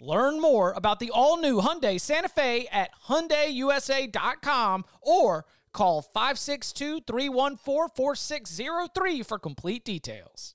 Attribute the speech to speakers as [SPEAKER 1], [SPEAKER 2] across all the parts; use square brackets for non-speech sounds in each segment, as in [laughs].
[SPEAKER 1] Learn more about the all-new Hyundai Santa Fe at hyundaiusa.com or call 562-314-4603 for complete details.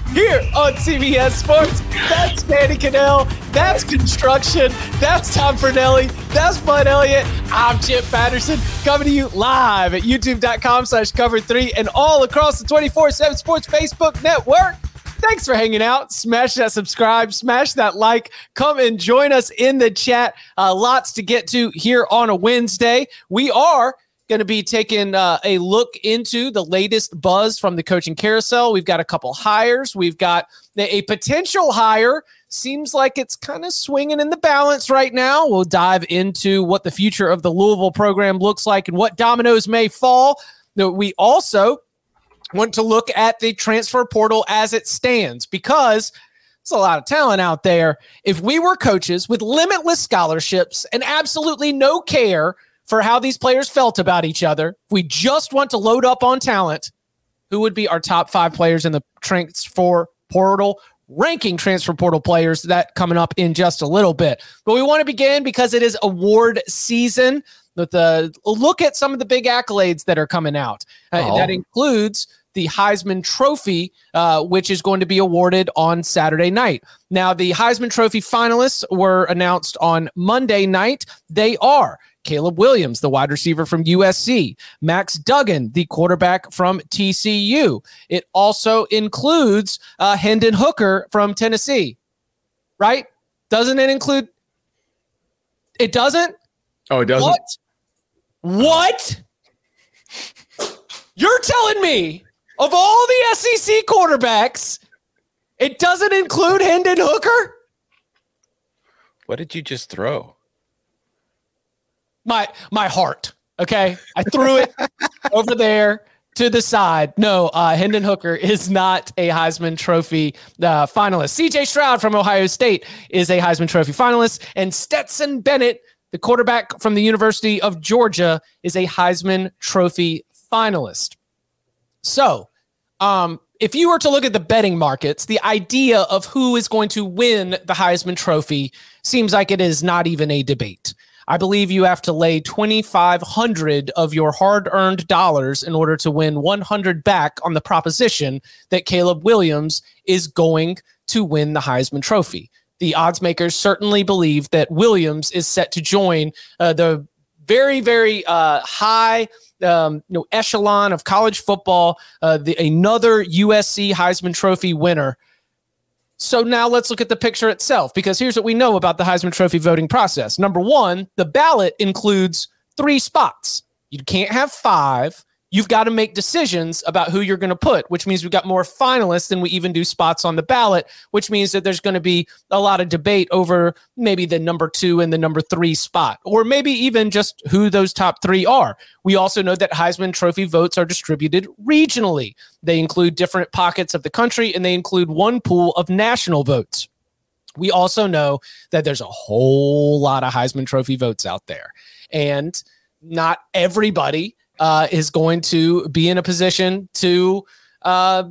[SPEAKER 1] here on CBS Sports. That's Danny Kanell. That's construction. That's Tom Fornelli. That's Bud Elliott. I'm Chip Patterson coming to you live at youtube.com slash cover three and all across the 24 7 Sports Facebook network. Thanks for hanging out. Smash that subscribe, smash that like. Come and join us in the chat. Uh, lots to get to here on a Wednesday. We are going to be taking uh, a look into the latest buzz from the coaching carousel. We've got a couple hires. We've got a potential hire. Seems like it's kind of swinging in the balance right now. We'll dive into what the future of the Louisville program looks like and what dominoes may fall. We also want to look at the transfer portal as it stands because it's a lot of talent out there. If we were coaches with limitless scholarships and absolutely no care – for how these players felt about each other. We just want to load up on talent. Who would be our top five players in the transfer portal? Ranking transfer portal players that coming up in just a little bit. But we want to begin because it is award season. With a look at some of the big accolades that are coming out. Uh, oh. that includes the Heisman Trophy, uh, which is going to be awarded on Saturday night. Now, the Heisman Trophy finalists were announced on Monday night. They are Caleb Williams, the wide receiver from USC, Max Duggan, the quarterback from TCU. It also includes uh, Hendon Hooker from Tennessee, right? Doesn't it include? It doesn't.
[SPEAKER 2] Oh, it doesn't.
[SPEAKER 1] What? What? You're telling me of all the SEC quarterbacks, it doesn't include Hendon Hooker?
[SPEAKER 2] What did you just throw?
[SPEAKER 1] My my heart. Okay, I threw it [laughs] over there to the side. No, uh, Hendon Hooker is not a Heisman Trophy uh, finalist. C.J. Stroud from Ohio State is a Heisman Trophy finalist, and Stetson Bennett, the quarterback from the University of Georgia, is a Heisman Trophy finalist. So, um, if you were to look at the betting markets, the idea of who is going to win the Heisman Trophy seems like it is not even a debate. I believe you have to lay 2500 of your hard-earned dollars in order to win 100 back on the proposition that Caleb Williams is going to win the Heisman Trophy. The odds makers certainly believe that Williams is set to join uh, the very, very uh, high um, you know, echelon of college football, uh, the, another USC Heisman Trophy winner So now let's look at the picture itself because here's what we know about the Heisman Trophy voting process. Number one, the ballot includes three spots. You can't have five you've got to make decisions about who you're going to put, which means we've got more finalists than we even do spots on the ballot, which means that there's going to be a lot of debate over maybe the number two and the number three spot, or maybe even just who those top three are. We also know that Heisman Trophy votes are distributed regionally. They include different pockets of the country and they include one pool of national votes. We also know that there's a whole lot of Heisman Trophy votes out there. And not everybody uh, is going to be in a position to, uh,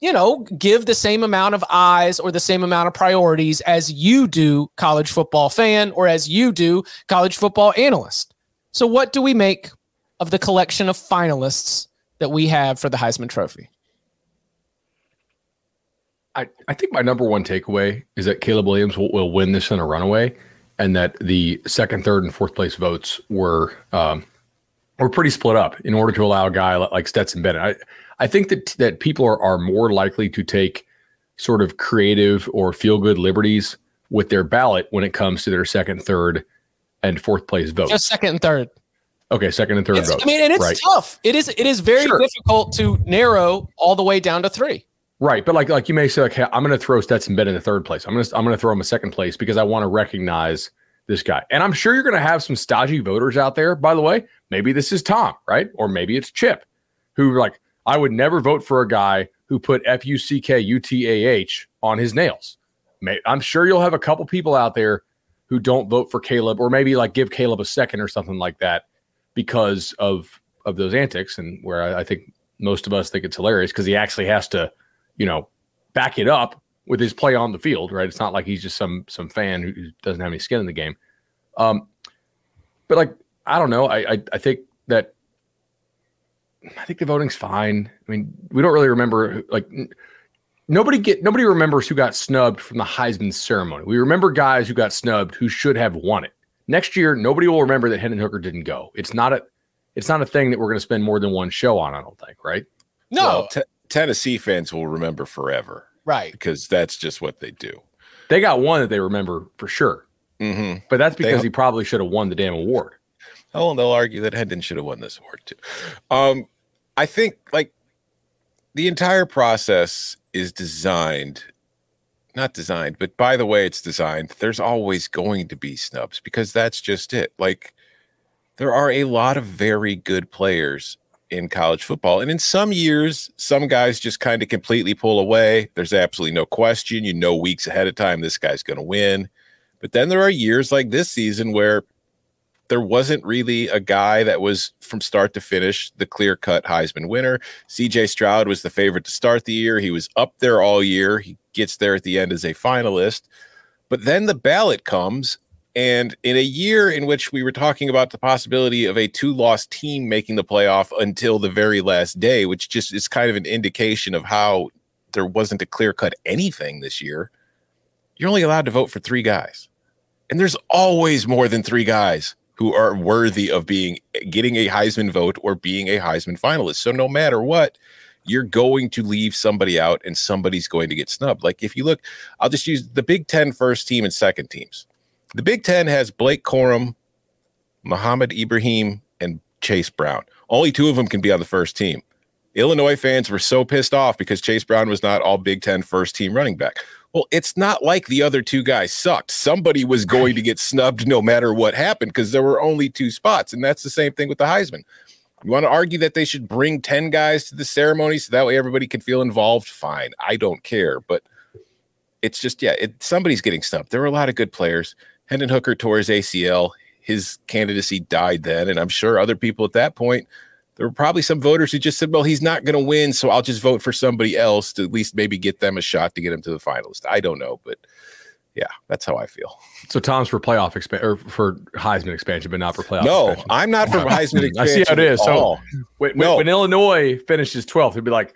[SPEAKER 1] you know, give the same amount of eyes or the same amount of priorities as you do, college football fan, or as you do, college football analyst. So, what do we make of the collection of finalists that we have for the Heisman Trophy?
[SPEAKER 3] I, I think my number one takeaway is that Caleb Williams will, will win this in a runaway, and that the second, third, and fourth place votes were um, we're pretty split up in order to allow a guy like Stetson Bennett. I, I think that that people are, are more likely to take sort of creative or feel good liberties with their ballot when it comes to their second, third, and fourth place votes.
[SPEAKER 1] Just second and third.
[SPEAKER 3] Okay, second and third
[SPEAKER 1] it's,
[SPEAKER 3] votes.
[SPEAKER 1] I mean, and it's right. tough. It is it is very sure. difficult to narrow all the way down to three.
[SPEAKER 3] Right, but like like you may say, okay, I'm going to throw Stetson Bennett in the third place. I'm going to I'm going to throw him a second place because I want to recognize this guy. And I'm sure you're going to have some stodgy voters out there, by the way. Maybe this is Tom, right? Or maybe it's Chip, who like, I would never vote for a guy who put F U C K U T A H on his nails. I'm sure you'll have a couple people out there who don't vote for Caleb, or maybe like give Caleb a second or something like that because of of those antics. And where I, I think most of us think it's hilarious because he actually has to, you know, back it up with his play on the field, right? It's not like he's just some some fan who doesn't have any skin in the game. Um, but like I don't know, I, I I, think that I think the voting's fine. I mean, we don't really remember like nobody get nobody remembers who got snubbed from the Heisman ceremony. We remember guys who got snubbed who should have won it. Next year, nobody will remember that Hendon Hooker didn't go. It's not a it's not a thing that we're going to spend more than one show on. I don't think, right?
[SPEAKER 1] No, well,
[SPEAKER 2] t- Tennessee fans will remember forever.
[SPEAKER 1] Right.
[SPEAKER 2] Because that's just what they do.
[SPEAKER 3] They got one that they remember for sure.
[SPEAKER 2] Mm-hmm.
[SPEAKER 3] But that's because they, he probably should have won the damn award.
[SPEAKER 2] Oh, and they'll argue that Hendon should have won this award too. Um, I think like the entire process is designed, not designed, but by the way it's designed, there's always going to be snubs because that's just it. Like there are a lot of very good players in college football. And in some years, some guys just kind of completely pull away. There's absolutely no question. You know, weeks ahead of time, this guy's going to win. But then there are years like this season where there wasn't really a guy that was from start to finish the clear cut Heisman winner. CJ Stroud was the favorite to start the year. He was up there all year. He gets there at the end as a finalist. But then the ballot comes and in a year in which we were talking about the possibility of a two loss team making the playoff until the very last day, which just is kind of an indication of how there wasn't a clear cut anything this year, you're only allowed to vote for three guys. And there's always more than three guys who are worthy of being getting a Heisman vote or being a Heisman finalist. So no matter what, you're going to leave somebody out and somebody's going to get snubbed. Like if you look, I'll just use the Big Ten first team and second teams. The Big Ten has Blake Corum, Mohamed Ibrahim, and Chase Brown. Only two of them can be on the first team. Illinois fans were so pissed off because Chase Brown was not all Big Ten first team running back. Well, it's not like the other two guys sucked. Somebody was going to get snubbed no matter what happened because there were only two spots. And that's the same thing with the Heisman. You want to argue that they should bring 10 guys to the ceremony so that way everybody can feel involved? Fine. I don't care. But it's just, yeah, it, somebody's getting snubbed. There were a lot of good players. Hendon Hooker tore his ACL. His candidacy died then. And I'm sure other people at that point, there were probably some voters who just said, well, he's not going to win. So I'll just vote for somebody else to at least maybe get them a shot to get him to the finalist. I don't know. But yeah, that's how I feel.
[SPEAKER 3] So Tom's for playoff expansion or for Heisman expansion, but not for playoff.
[SPEAKER 2] No,
[SPEAKER 3] expansion.
[SPEAKER 2] I'm not for Heisman [laughs] expansion. I
[SPEAKER 3] see how it is. So when, no. when, Illinois finishes 12th, it'd be like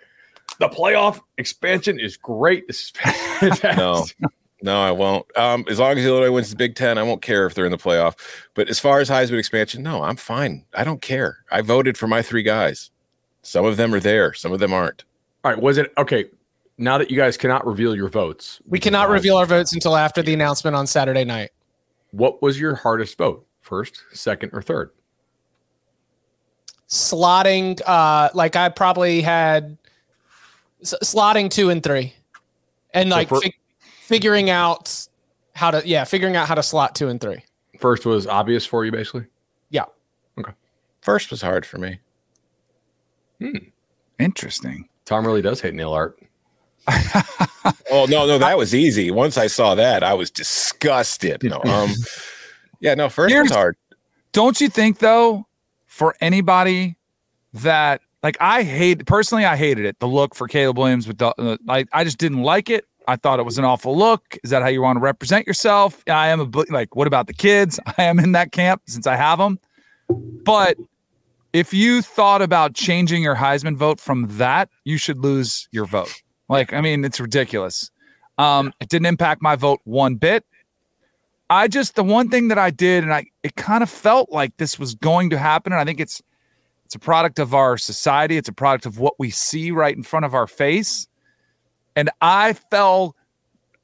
[SPEAKER 3] the playoff expansion is great. This is [laughs]
[SPEAKER 2] fantastic. No, no, I won't. Um, as long as Illinois wins the Big Ten, I won't care if they're in the playoff. But as far as Heisman expansion, no, I'm fine. I don't care. I voted for my three guys. Some of them are there, some of them aren't.
[SPEAKER 3] All right. Was it okay? now that you guys cannot reveal your votes,
[SPEAKER 1] We cannot reveal our votes until after the announcement on Saturday night.
[SPEAKER 3] What was your hardest vote? First, second, or third?
[SPEAKER 1] Slotting, uh, like I probably had s- slotting two and three, and like
[SPEAKER 3] for-
[SPEAKER 1] fig- figuring out how to, yeah, figuring out how to slot two and three.
[SPEAKER 3] First was obvious for you, basically.
[SPEAKER 1] Yeah. Okay.
[SPEAKER 2] First was hard for me. Hmm.
[SPEAKER 4] Interesting.
[SPEAKER 3] Tom really does hate nail art. [laughs]
[SPEAKER 2] Oh no, no, that was easy. Once I saw that, I was disgusted. No, um, [laughs] yeah, no, first
[SPEAKER 4] Here's-
[SPEAKER 2] was hard.
[SPEAKER 4] Don't you think though, for anybody that like I hate personally, I hated it. The look for Caleb Williams with the uh, I I just didn't like it. I thought it was an awful look. Is that how you want to represent yourself? I am a like. What about the kids? [laughs] I am in that camp since I have them. But if you thought about changing your Heisman vote from that, you should lose your vote. Like, I mean, it's ridiculous. Um, it didn't impact my vote one bit. I just the one thing that I did, and I it kind of felt like this was going to happen, and I think it's it's a product of our society. It's a product of what we see right in front of our face, and I fell.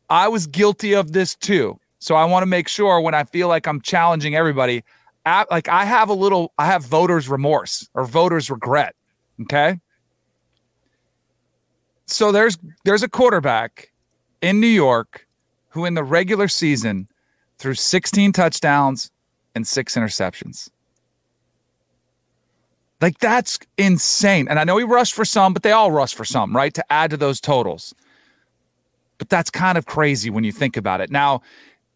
[SPEAKER 4] I was guilty of this too. So I want to make sure when I feel like I'm challenging everybody, I, like I have a little, I have voters remorse or voters regret. Okay. So there's there's a quarterback in New York who in the regular season threw 16 touchdowns and six interceptions. Like that's insane. And I know he rushed for some, but they all rushed for some, right? To add to those totals. But that's kind of crazy when you think about it. Now,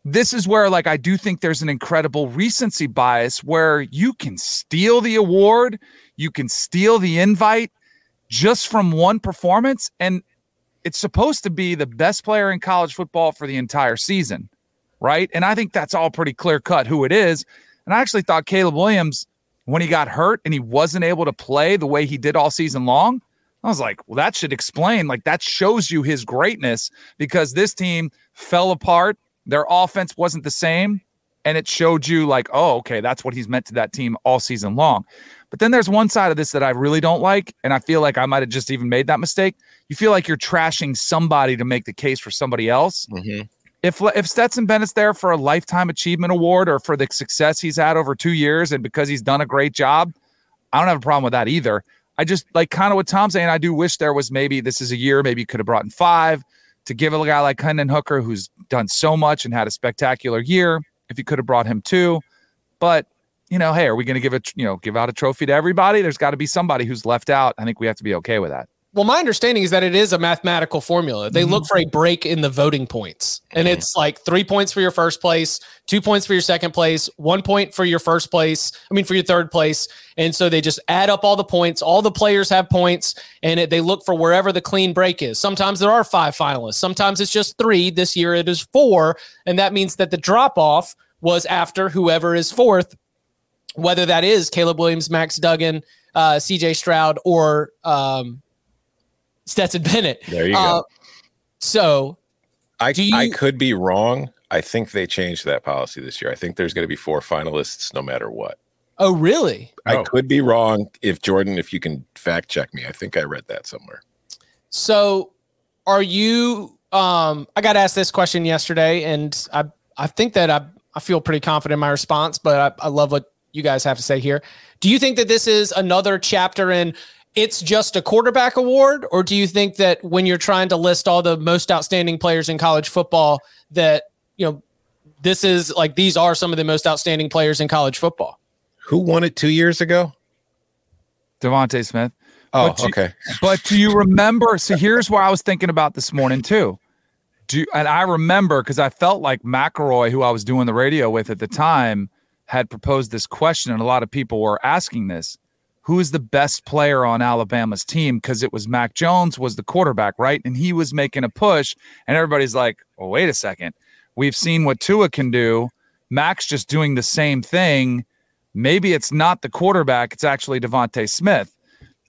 [SPEAKER 4] this is where like I do think there's an incredible recency bias where you can steal the award, you can steal the invite just from one performance and it's supposed to be the best player in college football for the entire season, right? And I think that's all pretty clear cut who it is. And I actually thought Caleb Williams when he got hurt and he wasn't able to play the way he did all season long, I was like, well, that should explain, like, that shows you his greatness because this team fell apart. Their offense wasn't the same. And it showed you, like, oh, okay, that's what he's meant to that team all season long. But then there's one side of this that I really don't like. And I feel like I might have just even made that mistake. You feel like you're trashing somebody to make the case for somebody else
[SPEAKER 2] Mhm.
[SPEAKER 4] If if Stetson Bennett's there for a lifetime achievement award or for the success he's had over two years and because he's done a great job, I don't have a problem with that either. I just like kind of what Tom's saying. I do wish there was maybe this is a year, maybe you could have brought in five to give a guy like Hendon Hooker who's done so much and had a spectacular year. If you could have brought him two, but you know, hey, are we going to give it, you know, give out a trophy to everybody? There's got to be somebody who's left out. I think we have to be okay with that.
[SPEAKER 1] Well, my understanding is that it is a mathematical formula. They look for a break in the voting points, and it's like three points for your first place, two points for your second place, one point for your first place. I mean, for your third place. And so they just add up all the points. All the players have points, and it, they look for wherever the clean break is. Sometimes there are five finalists. Sometimes it's just three. This year it is four, and that means that the drop off was after whoever is fourth, whether that is Caleb Williams, Max Duggan, uh, C.J. Stroud, or um, Stetson Bennett.
[SPEAKER 2] There you
[SPEAKER 1] Uh,
[SPEAKER 2] go.
[SPEAKER 1] So
[SPEAKER 2] I
[SPEAKER 1] do you-
[SPEAKER 2] I could be wrong. I think they changed that policy this year. I think there's going to be four finalists no matter what.
[SPEAKER 1] Oh, really?
[SPEAKER 2] I
[SPEAKER 3] Oh.
[SPEAKER 2] could be wrong. If Jordan, if you can fact check me, I think I read that somewhere.
[SPEAKER 1] So are you um I got asked this question yesterday and I I think that I I feel pretty confident in my response, but I, I love what you guys have to say here. Do you think that this is another chapter in it's just a quarterback award, or do you think that when you're trying to list all the most outstanding players in college football, that you know this is like these are some of the most outstanding players in college football?
[SPEAKER 2] Who won it two years ago?
[SPEAKER 4] DeVonta Smith.
[SPEAKER 2] Oh,
[SPEAKER 4] But you-
[SPEAKER 2] okay.
[SPEAKER 4] But do you remember? So here's what I was thinking about this morning too. Do and I remember because I felt like McElroy, who I was doing the radio with at the time, had proposed this question, and a lot of people were asking this: Who is the best player on Alabama's team? Because it was Mac Jones was the quarterback, right? And he was making a push, and everybody's like, "Well, wait a second. We've seen what Tua can do. Mac's just doing the same thing. Maybe it's not the quarterback; it's actually DeVonta Smith."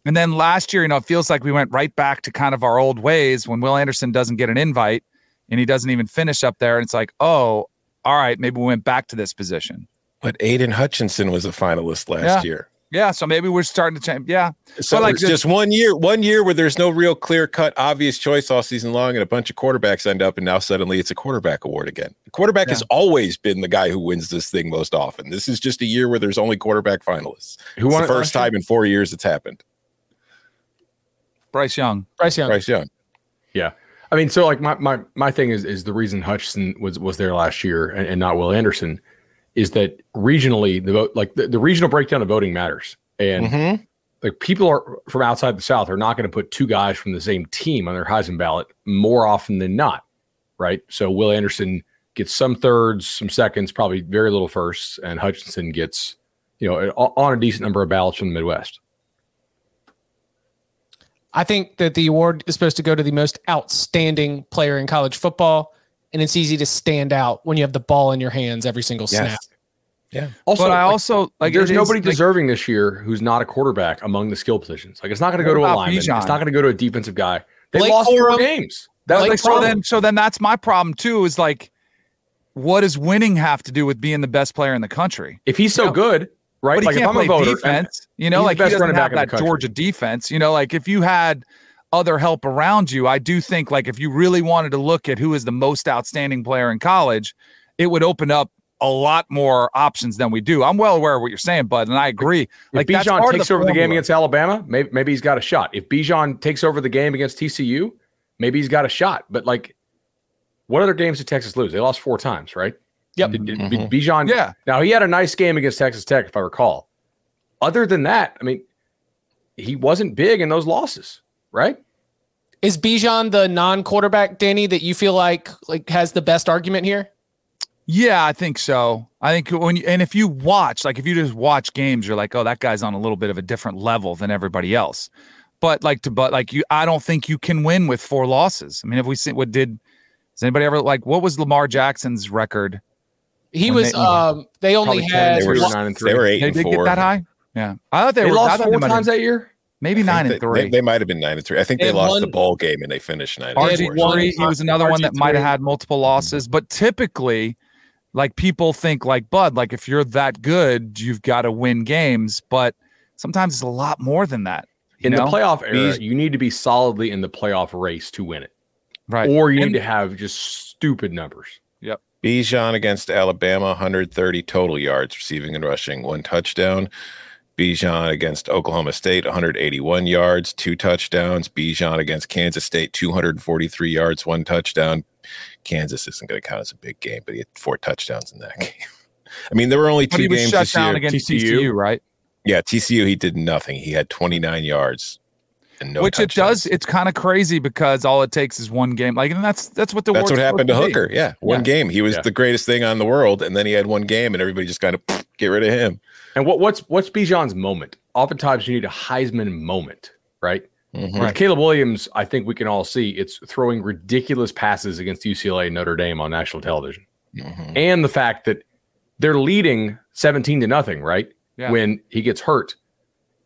[SPEAKER 4] And then last year, you know, it feels like we went right back to kind of our old ways when Will Anderson doesn't get an invite and he doesn't even finish up there. And it's like, oh, all right, maybe we went back to this position.
[SPEAKER 2] But Aidan Hutchinson was a finalist last
[SPEAKER 4] Yeah.
[SPEAKER 2] year.
[SPEAKER 4] Yeah, so maybe we're starting to change. Yeah,
[SPEAKER 2] So
[SPEAKER 4] But, like,
[SPEAKER 2] it's
[SPEAKER 4] the-
[SPEAKER 2] just one year, one year where there's no real clear cut, obvious choice all season long, and a bunch of quarterbacks end up, and now suddenly it's a quarterback award again. The quarterback has always been the guy who wins this thing most often. This is just a year where there's only quarterback finalists.
[SPEAKER 3] Who
[SPEAKER 2] It's
[SPEAKER 3] won
[SPEAKER 2] the first
[SPEAKER 3] last year?
[SPEAKER 2] time in four years it's happened.
[SPEAKER 4] Bryce Young.
[SPEAKER 1] Bryce Young.
[SPEAKER 2] Bryce Young.
[SPEAKER 3] Yeah. I mean, so like my my my thing is is the reason Hutchinson was was there last year and, and not Will Anderson is that regionally the vote like the, the regional breakdown of voting matters. And
[SPEAKER 2] Mhm.
[SPEAKER 3] like people are from outside the South are not going to put two guys from the same team on their Heisman ballot more often than not. Right. So Will Anderson gets some thirds, some seconds, probably very little firsts, and Hutchinson gets, you know, on a decent number of ballots from the Midwest.
[SPEAKER 1] I think that the award is supposed to go to the most outstanding player in college football, and it's easy to stand out when you have the ball in your hands every single snap.
[SPEAKER 2] Yes.
[SPEAKER 3] Also,
[SPEAKER 4] but I
[SPEAKER 3] like,
[SPEAKER 4] also like
[SPEAKER 3] there's nobody
[SPEAKER 4] like,
[SPEAKER 3] deserving this year who's not a quarterback among the skill positions. Like it's not going to go to a lineman.
[SPEAKER 4] Bijan?
[SPEAKER 3] It's not going to go to a defensive guy. They
[SPEAKER 1] Blake
[SPEAKER 3] lost four games. That's
[SPEAKER 1] Blake
[SPEAKER 3] the
[SPEAKER 4] so then so then that's my problem too. Is like, what does winning have to do with being the best player in the country?
[SPEAKER 3] if he's so
[SPEAKER 4] No.
[SPEAKER 3] good, right?
[SPEAKER 4] But he
[SPEAKER 3] like
[SPEAKER 4] can't
[SPEAKER 3] I'm
[SPEAKER 4] play
[SPEAKER 3] a voter, and-
[SPEAKER 4] defense. You know,
[SPEAKER 3] he's the
[SPEAKER 4] like he doesn't
[SPEAKER 3] running back
[SPEAKER 4] have that. Georgia defense. You know, like if you had other help around you, I do think like if you really wanted to look at who is the most outstanding player in college, it would open up a lot more options than we do. I'm well aware of what you're saying, bud, and I agree.
[SPEAKER 3] if
[SPEAKER 4] Like that's
[SPEAKER 3] Bijan
[SPEAKER 4] part of
[SPEAKER 3] takes over the game against Alabama, maybe maybe he's got a shot. If Bijan takes over the game against TCU, maybe he's got a shot. But like, what other games did Texas lose? They lost four times, right?
[SPEAKER 1] Yep.
[SPEAKER 3] Did, did
[SPEAKER 2] Mhm.
[SPEAKER 3] Bijan?
[SPEAKER 4] Yeah.
[SPEAKER 3] Now he had a nice game against Texas Tech, if I recall. Other than that, I mean, he wasn't big in those losses, right?
[SPEAKER 1] Is Bijan the non-quarterback, Danny, that you feel like like has the best argument here?
[SPEAKER 4] Yeah, I think so. I think when you, and if you watch, like if you just watch games, you're like, oh, that guy's on a little bit of a different level than everybody else. But like to, but like you, I don't think you can win with four losses. I mean, if we see what did, does anybody ever like what was Lamar Jackson's record?
[SPEAKER 1] He was.
[SPEAKER 4] they-
[SPEAKER 1] um, they only had.
[SPEAKER 2] They were,
[SPEAKER 3] Two nine and three.
[SPEAKER 2] they were eight
[SPEAKER 4] They
[SPEAKER 2] and
[SPEAKER 4] did
[SPEAKER 2] four.
[SPEAKER 4] get that high. Yeah, I thought they,
[SPEAKER 3] They,
[SPEAKER 4] were.
[SPEAKER 3] Lost
[SPEAKER 4] thought
[SPEAKER 3] four
[SPEAKER 4] they might have-
[SPEAKER 3] times that year.
[SPEAKER 4] Maybe
[SPEAKER 2] I
[SPEAKER 4] nine
[SPEAKER 2] they,
[SPEAKER 4] and three.
[SPEAKER 2] They, they might have been nine and three. I think
[SPEAKER 1] They
[SPEAKER 2] they, lost
[SPEAKER 1] one-
[SPEAKER 2] the ball game and they finished nine and
[SPEAKER 1] RG
[SPEAKER 2] four.
[SPEAKER 1] one-
[SPEAKER 4] RG3, he was another one that might have had multiple losses, but typically, like people think, like Bud, like if you're that good, you've got to win games. But sometimes it's a lot more than that. You
[SPEAKER 3] In
[SPEAKER 4] know?
[SPEAKER 3] the playoff era, you need to be solidly in the playoff race to win it,
[SPEAKER 4] right?
[SPEAKER 3] or you
[SPEAKER 4] And-
[SPEAKER 3] need to have just stupid numbers. Yep.
[SPEAKER 2] Bijan against Alabama, 130 total yards receiving and rushing, one touchdown. Bijan against Oklahoma State, 181 yards, two touchdowns. Bijan against Kansas State, 243 yards, one touchdown. Kansas isn't going to count as a big game, but he had four touchdowns in that [laughs] game. I mean, there were only
[SPEAKER 4] but
[SPEAKER 2] two
[SPEAKER 4] he was
[SPEAKER 2] games
[SPEAKER 4] shut
[SPEAKER 2] this
[SPEAKER 4] down
[SPEAKER 2] year.
[SPEAKER 4] against
[SPEAKER 3] TCU.
[SPEAKER 4] TCU, right?
[SPEAKER 2] Yeah, TCU, he did nothing. He had 29 yards and no
[SPEAKER 4] Which it does. It's kind of crazy because all it takes is one game. Like, and that's that's what the
[SPEAKER 2] That's what happened to
[SPEAKER 4] supposed be.
[SPEAKER 2] Hooker. Yeah, one
[SPEAKER 4] Yeah.
[SPEAKER 2] game. He was
[SPEAKER 3] Yeah.
[SPEAKER 2] the greatest thing on the world, and then he had one game, and everybody just kind of get rid of him.
[SPEAKER 3] And what, what's what's Bijan's moment? Oftentimes, you need a Heisman moment, right?
[SPEAKER 2] Mhm.
[SPEAKER 3] With Caleb Williams, I think we can all see it's throwing ridiculous passes against UCLA and Notre Dame on national television,
[SPEAKER 2] Mhm.
[SPEAKER 3] and the fact that they're leading seventeen to nothing, right?
[SPEAKER 4] Yeah.
[SPEAKER 3] When he gets hurt,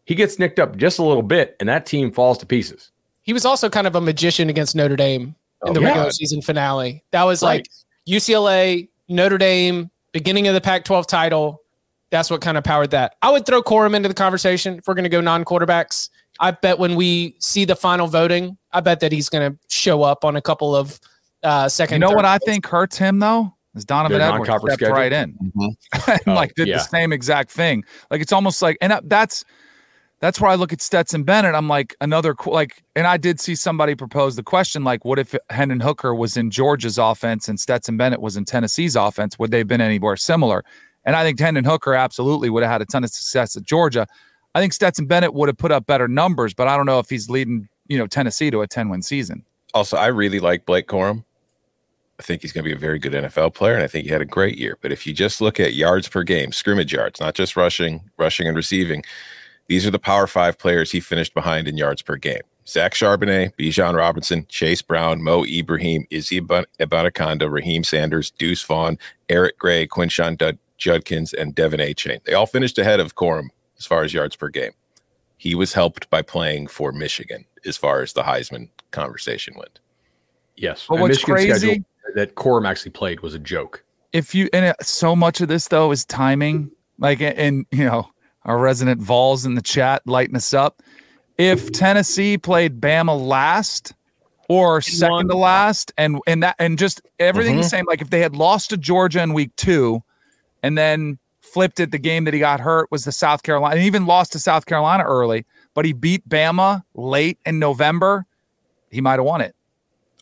[SPEAKER 3] he gets nicked up just a little bit, and that team falls to pieces.
[SPEAKER 1] He was also kind of a magician against Notre Dame in
[SPEAKER 2] Oh,
[SPEAKER 1] the
[SPEAKER 2] yeah.
[SPEAKER 1] regular season finale. That was
[SPEAKER 3] Right.
[SPEAKER 1] like UCLA, Notre Dame, beginning of the Pac-12 title. That's what kind of powered that. I would throw Corum into the conversation if we're going to go non-quarterbacks. I bet when we see the final voting, I bet that he's going to show up on a couple of uh, second.
[SPEAKER 4] You know
[SPEAKER 1] third
[SPEAKER 4] what I think hurts him though is Donovan
[SPEAKER 3] The
[SPEAKER 4] Edwards stepped
[SPEAKER 3] schedule?
[SPEAKER 4] right in
[SPEAKER 2] Mhm. [laughs]
[SPEAKER 4] and
[SPEAKER 3] Oh,
[SPEAKER 4] like did
[SPEAKER 3] yeah.
[SPEAKER 4] the same exact thing. Like it's almost like, and that's that's where I look at Stetson Bennett. I'm like another like, and I did see somebody propose the question like, what if Hendon Hooker was in Georgia's offense and Stetson Bennett was in Tennessee's offense? Would they have been anywhere similar? And I think Hendon Hooker absolutely would have had a ton of success at Georgia. I think Stetson Bennett would have put up better numbers, but I don't know if he's leading, you know, Tennessee to a 10 win season.
[SPEAKER 2] Also, I really like Blake Corum. I think he's going to be a very good NFL player, and I think he had a great year. But if you just look at yards per game, scrimmage yards, not just rushing, rushing and receiving, these are the Power Five players he finished behind in yards per game. Zach Charbonnet, Bijan Robinson, Chase Brown, Mo Ibrahim, Izzy Iban- Abanikanda, Raheem Sanders, Deuce Vaughn, Eric Gray, Quinshon Dud- Judkins, and De'Von Achane. They all finished ahead of Corum as far as yards per game. He was helped by playing for Michigan as far as the Heisman conversation went.
[SPEAKER 3] Yes,
[SPEAKER 4] But
[SPEAKER 3] And
[SPEAKER 4] what's
[SPEAKER 3] schedule
[SPEAKER 4] crazy-
[SPEAKER 3] that Corum actually played was a joke.
[SPEAKER 4] if you and it, so much of this though is timing like and, and you know our resident Vols in the chat, lighting us up. If Tennessee played Bama last or second to last, and and that and just everything the mm-hmm. same, like if they had lost to Georgia in week two, and then flipped it, the game that he got hurt was the South Carolina, and even lost to South Carolina early, but he beat Bama late in November, he might have won it.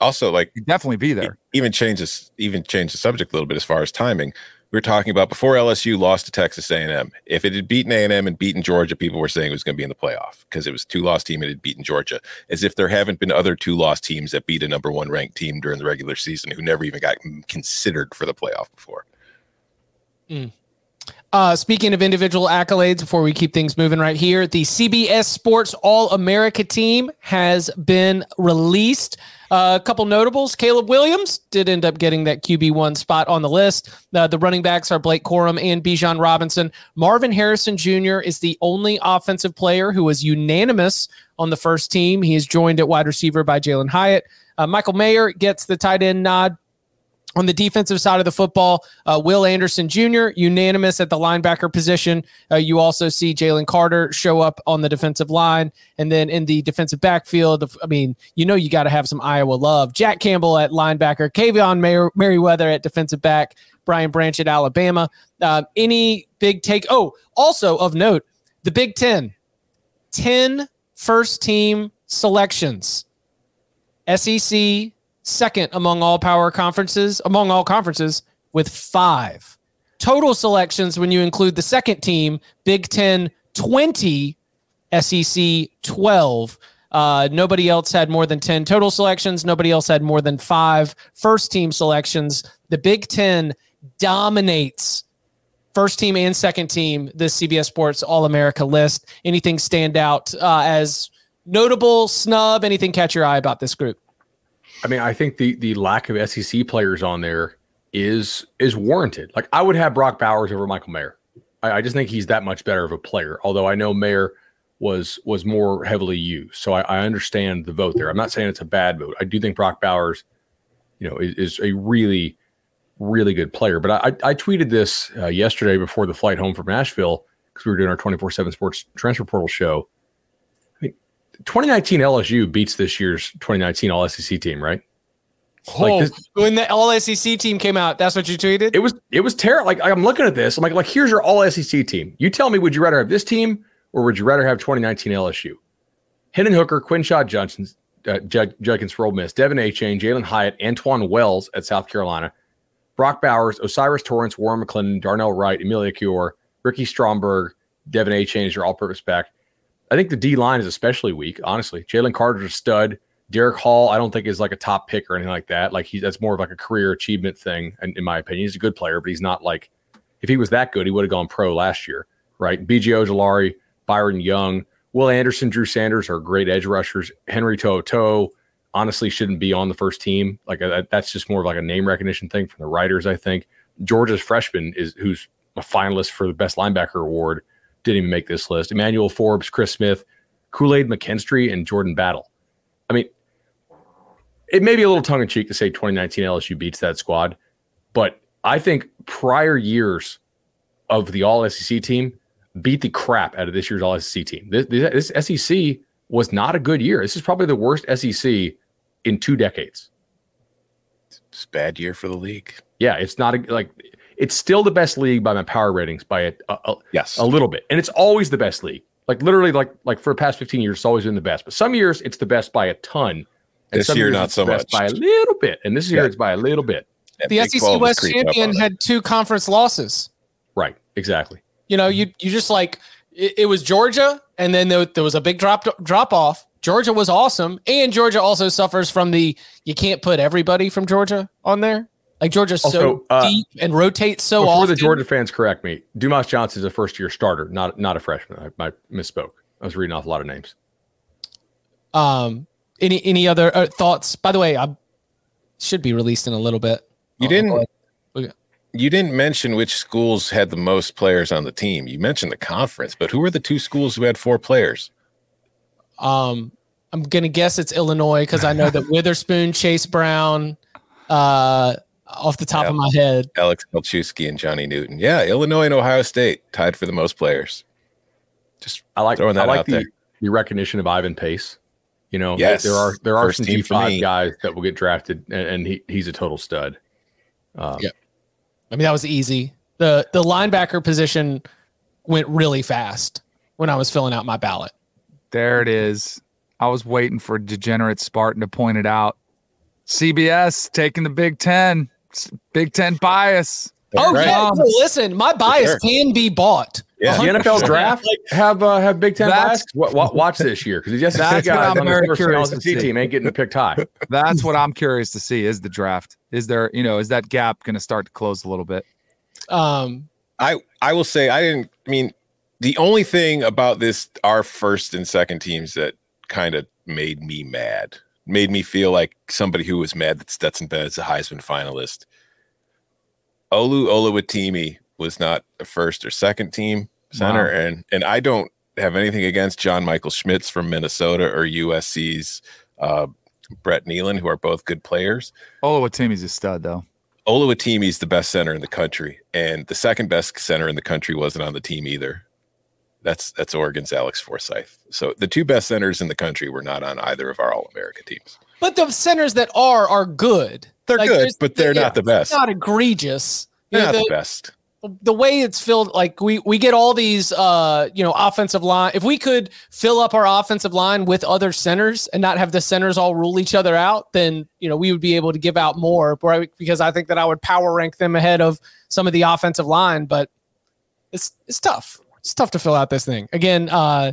[SPEAKER 2] Also, like
[SPEAKER 4] He'd definitely be there.
[SPEAKER 2] even changes even change the subject a little bit as far as timing. We were talking about before LSU lost to Texas A&M. If it had beaten A&M and beaten Georgia, people were saying it was going to be in the playoff because it was two loss team and it had beaten Georgia. As if there haven't been other two loss teams that beat a number one ranked team during the regular season who never even got considered for the playoff before.
[SPEAKER 1] Uh, speaking of individual accolades, before we keep things moving right here, the CBS Sports All America team has been released. Uh, a couple notables. Caleb Williams did end up getting that QB1 spot on the list. Uh, the running backs are Blake Corum and Bijan Robinson. Marvin Harrison Jr. is the only offensive player who was unanimous on the first team. He is joined at wide receiver by Jalen Hyatt. Uh, Michael Mayer gets the tight end nod. On the defensive side of the football, uh, Will Anderson Jr., unanimous at the linebacker position. Uh, you also see Jalen Carter show up on the defensive line. And then in the defensive backfield, I mean, you know, you got to have some Iowa love. Jack Campbell at linebacker, Kaevon Mer- Merriweather at defensive back, Brian Branch at Alabama. Uh, any big take? Oh, also of note, the Big Ten 10 first team selections. SEC second among all power conferences, among all conferences, with five. Total selections when you include the second team, Big Ten 20, SEC 12. Uh, nobody else had more than 10 total selections. Nobody else had more than five first team selections. The Big Ten dominates first team and second team this CBS Sports All America list. Anything stand out uh, as notable snub? Anything catch your eye about this group?
[SPEAKER 3] I mean, I think the the lack of SEC players on there is is warranted. Like I would have Brock Bowers over Michael Mayer. I, I just think he's that much better of a player. Although I know Mayer was was more heavily used, so I, I understand the vote there. I'm not saying it's a bad vote. I do think Brock Bowers, you know, is, is a really really good player. But I I tweeted this uh, yesterday before the flight home from Nashville because we were doing our 24 seven Sports Transfer Portal show. 2019 LSU beats this year's 2019 All SEC team, right? Like
[SPEAKER 1] Oh,
[SPEAKER 3] this-
[SPEAKER 1] when the All SEC team came out, that's what you tweeted.
[SPEAKER 3] It was it was terrible. Like I'm looking at this, I'm like, like here's your All SEC team. You tell me, would you rather have this team or would you rather have 2019 LSU? Hendon Hooker, Quinshot Johnson, uh, Jud- Judkins for Ole Miss, De'Von Achane, Jalen Hyatt, Antwane Wells at South Carolina, Brock Bowers, O'Cyrus Torrence, Warren McClendon, Darnell Wright, Emil Ekiyor, Ricky Stromberg, De'Von Achane is your all-purpose back. I think the D line is especially weak, honestly. Jalen Carter's a stud. Derick Hall, I don't think is like a top pick or anything like that. Like he's that's more of like a career achievement thing, in, in my opinion. He's a good player, but he's not like if he was that good, he would have gone pro last year, right? BJ Ojulari, Byron Young, Will Anderson, Drew Sanders are great edge rushers. Henry To'oTo'o honestly shouldn't be on the first team. Like uh, that's just more of like a name recognition thing from the writers, I think. Georgia's freshman is who's a finalist for the best linebacker award didn't even make this list. Emmanuel Forbes, Chris Smith, Kool Aid McKinstry, and Jordan Battle. I mean, it may be a little tongue in cheek to say 2019 LSU beats that squad, but I think prior years of the All SEC team beat the crap out of this year's All SEC team. This, this SEC was not a good year. This is probably the worst SEC in two decades.
[SPEAKER 2] It's a bad year for the league.
[SPEAKER 3] Yeah, it's not a, like it's still the best league by my power ratings by a, a, a
[SPEAKER 2] Yes.
[SPEAKER 3] a little bit, and it's always the best league. Like literally, like like for the past fifteen years, it's always been the best. But some years it's the best by a ton. and
[SPEAKER 2] This
[SPEAKER 3] some
[SPEAKER 2] year,
[SPEAKER 3] years
[SPEAKER 2] not
[SPEAKER 3] it's
[SPEAKER 2] so
[SPEAKER 3] the best
[SPEAKER 2] much.
[SPEAKER 3] by a little bit. And this year
[SPEAKER 2] Yeah.
[SPEAKER 3] it's by a little bit.
[SPEAKER 2] That
[SPEAKER 1] the
[SPEAKER 2] Big
[SPEAKER 1] SEC West champion
[SPEAKER 2] on it.
[SPEAKER 1] had two conference losses.
[SPEAKER 3] Right. Exactly.
[SPEAKER 1] You know, you you just like it, it was Georgia, and then there, there was a big drop drop off. Georgia was awesome, and Georgia also suffers from the you can't put everybody from Georgia on there. Like Georgia's so
[SPEAKER 3] uh,
[SPEAKER 1] deep and rotates so
[SPEAKER 3] Before
[SPEAKER 1] often.
[SPEAKER 3] the Georgia fans correct me, Dumas Johnson is a first year starter, not not a freshman. I, I misspoke. I was reading off a lot of names.
[SPEAKER 1] Um, any any other uh, thoughts? By the way, I should be released in a little bit.
[SPEAKER 2] You didn't.
[SPEAKER 1] Okay.
[SPEAKER 2] You didn't mention which schools had the most players on the team. You mentioned the conference, but who were the two schools who had four players?
[SPEAKER 1] Um, I'm gonna guess it's Illinois because I know that [laughs] Witherspoon, Chase Brown, uh, off the top
[SPEAKER 2] Yeah.
[SPEAKER 1] of my head.
[SPEAKER 2] Alex Palczewski and Johnny Newton. Yeah, Illinois and Ohio State tied for the most players. Just
[SPEAKER 3] I like
[SPEAKER 2] Throwing that
[SPEAKER 3] I like
[SPEAKER 2] out
[SPEAKER 3] the,
[SPEAKER 2] there.
[SPEAKER 3] the recognition of Ivan Pace. You know,
[SPEAKER 2] Yes.
[SPEAKER 3] there are there are
[SPEAKER 2] First
[SPEAKER 3] some
[SPEAKER 2] team
[SPEAKER 3] G five guys that will get drafted, and, and he, he's a total stud. Um,
[SPEAKER 1] Yeah. I mean, that was easy. the The linebacker position went really fast when I was filling out my ballot.
[SPEAKER 4] There it is. I was waiting for degenerate Spartan to point it out. CBS taking the Big Ten. S- Big Ten bias.
[SPEAKER 1] Oh
[SPEAKER 2] right.
[SPEAKER 1] yeah,
[SPEAKER 4] Um,
[SPEAKER 1] no, listen, my bias
[SPEAKER 2] sure.
[SPEAKER 1] can be bought.
[SPEAKER 2] Yeah.
[SPEAKER 3] The NFL [laughs] draft have uh, have Big Ten
[SPEAKER 4] That's-
[SPEAKER 3] bias. Wa- wa- watch this year because the SEC
[SPEAKER 4] That's what I'm
[SPEAKER 3] on the
[SPEAKER 4] very
[SPEAKER 3] first
[SPEAKER 4] curious to see.
[SPEAKER 3] team ain't getting picked high. [laughs]
[SPEAKER 4] That's what I'm curious to see. Is the draft? Is there, you know, is that gap going to start to close a little bit?
[SPEAKER 1] Um,
[SPEAKER 2] I I will say I didn't I mean the only thing about this our first and second teams that kind of made me mad, made me feel like somebody who was mad that Stetson Bennett's a Heisman finalist. Olu Oluwatimi was not a first or second team center,
[SPEAKER 4] Wow.
[SPEAKER 2] and and I don't have anything against John Michael Schmitz from Minnesota or USC's uh, Brett Neilon, who are both good players.
[SPEAKER 4] Oluwatimi's a stud, though.
[SPEAKER 2] Oluwatimi is the best center in the country, and the second best center in the country wasn't on the team either. That's that's Oregon's Alex Forsyth. So the two best centers in the country were not on either of our All America teams.
[SPEAKER 1] but the centers that are are good.
[SPEAKER 2] They're
[SPEAKER 1] Like,
[SPEAKER 2] good, but they're
[SPEAKER 1] yeah,
[SPEAKER 2] not the best.
[SPEAKER 1] Not egregious.
[SPEAKER 2] They're
[SPEAKER 1] know,
[SPEAKER 2] not the
[SPEAKER 1] the,
[SPEAKER 2] best.
[SPEAKER 1] the way it's filled, like we we get all these, uh, you know, offensive line. If we could fill up our offensive line with other centers and not have the centers all rule each other out, then you know we would be able to give out more. Right? Because I think that I would power rank them ahead of some of the offensive line, but it's it's tough. It's tough to fill out this thing. Again, uh,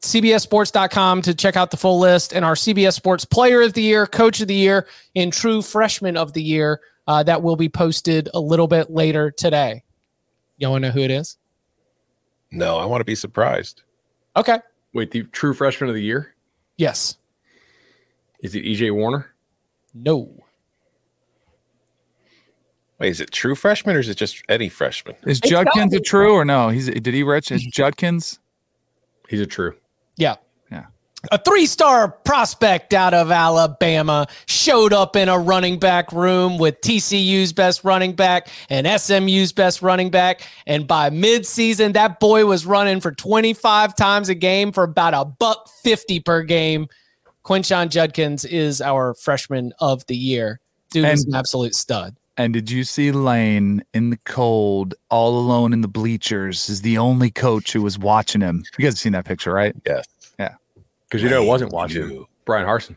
[SPEAKER 1] CBSSports.com to check out the full list and our CBS Sports Player of the Year, Coach of the Year, and True Freshman of the Year. Uh, that will be posted a little bit later today. Y'all want to know who it is?
[SPEAKER 2] No, I want to be surprised.
[SPEAKER 1] Okay.
[SPEAKER 3] Wait, the true freshman of the year
[SPEAKER 1] Yes.
[SPEAKER 3] is it EJ Warner?
[SPEAKER 1] No.
[SPEAKER 2] Wait, is it true freshman or is it just any freshman?
[SPEAKER 4] Is
[SPEAKER 1] It's
[SPEAKER 4] Judkins a true or no? He's did he rich? Is Judkins?
[SPEAKER 3] He's a true.
[SPEAKER 1] Yeah.
[SPEAKER 4] Yeah.
[SPEAKER 1] A three star prospect out of Alabama showed up in a running back room with TCU's best running back and SMU's best running back. And by midseason, that boy was running for 25 times a game for about a buck 50 per game. Quinshon Judkins is our freshman of the year. Dude is an absolute stud.
[SPEAKER 4] And did you see Lane in the cold, all alone in the bleachers, is the only coach who was watching him? You guys have seen that picture, right?
[SPEAKER 2] Yes. Yeah.
[SPEAKER 3] Because you know it wasn't watching
[SPEAKER 2] You.
[SPEAKER 3] Bryan Harsin.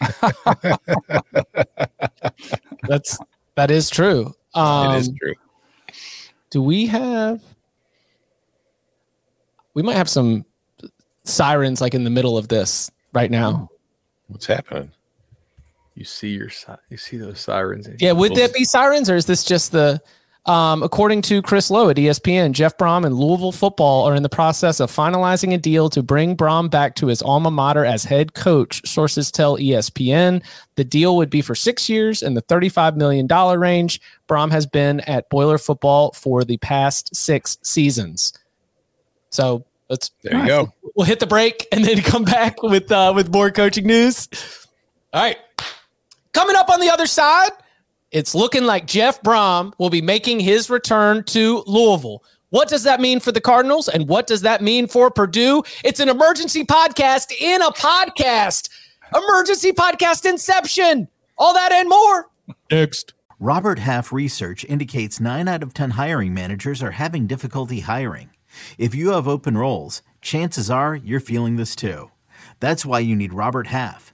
[SPEAKER 3] [laughs]
[SPEAKER 1] That's that is true. Um,
[SPEAKER 2] it is true.
[SPEAKER 1] Do we have? We might have some sirens like in the middle of this right now.
[SPEAKER 2] What's happening?
[SPEAKER 3] You see your si- you see those sirens.
[SPEAKER 1] Yeah, would that be sirens or is this just the? Um, according to Chris Low at ESPN, Jeff Brohm and Louisville football are in the process of finalizing a deal to bring Brohm back to his alma mater as head coach. Sources tell ESPN the deal would be for six years in the $35 million range. Brohm has been at Boiler football for the past six seasons. So let's
[SPEAKER 2] There you go.
[SPEAKER 1] we'll hit the break and then come back with uh, with more coaching news. All right, coming up on the other side, it's looking like Jeff Brohm will be making his return to Louisville. What does that mean for the Cardinals, and what does that mean for Purdue? It's an emergency podcast in a podcast. Emergency podcast Inception. All that and more. Next.
[SPEAKER 5] Robert Half research indicates 9 out of 10 hiring managers are having difficulty hiring. If you have open roles, chances are you're feeling this too. That's why you need Robert Half.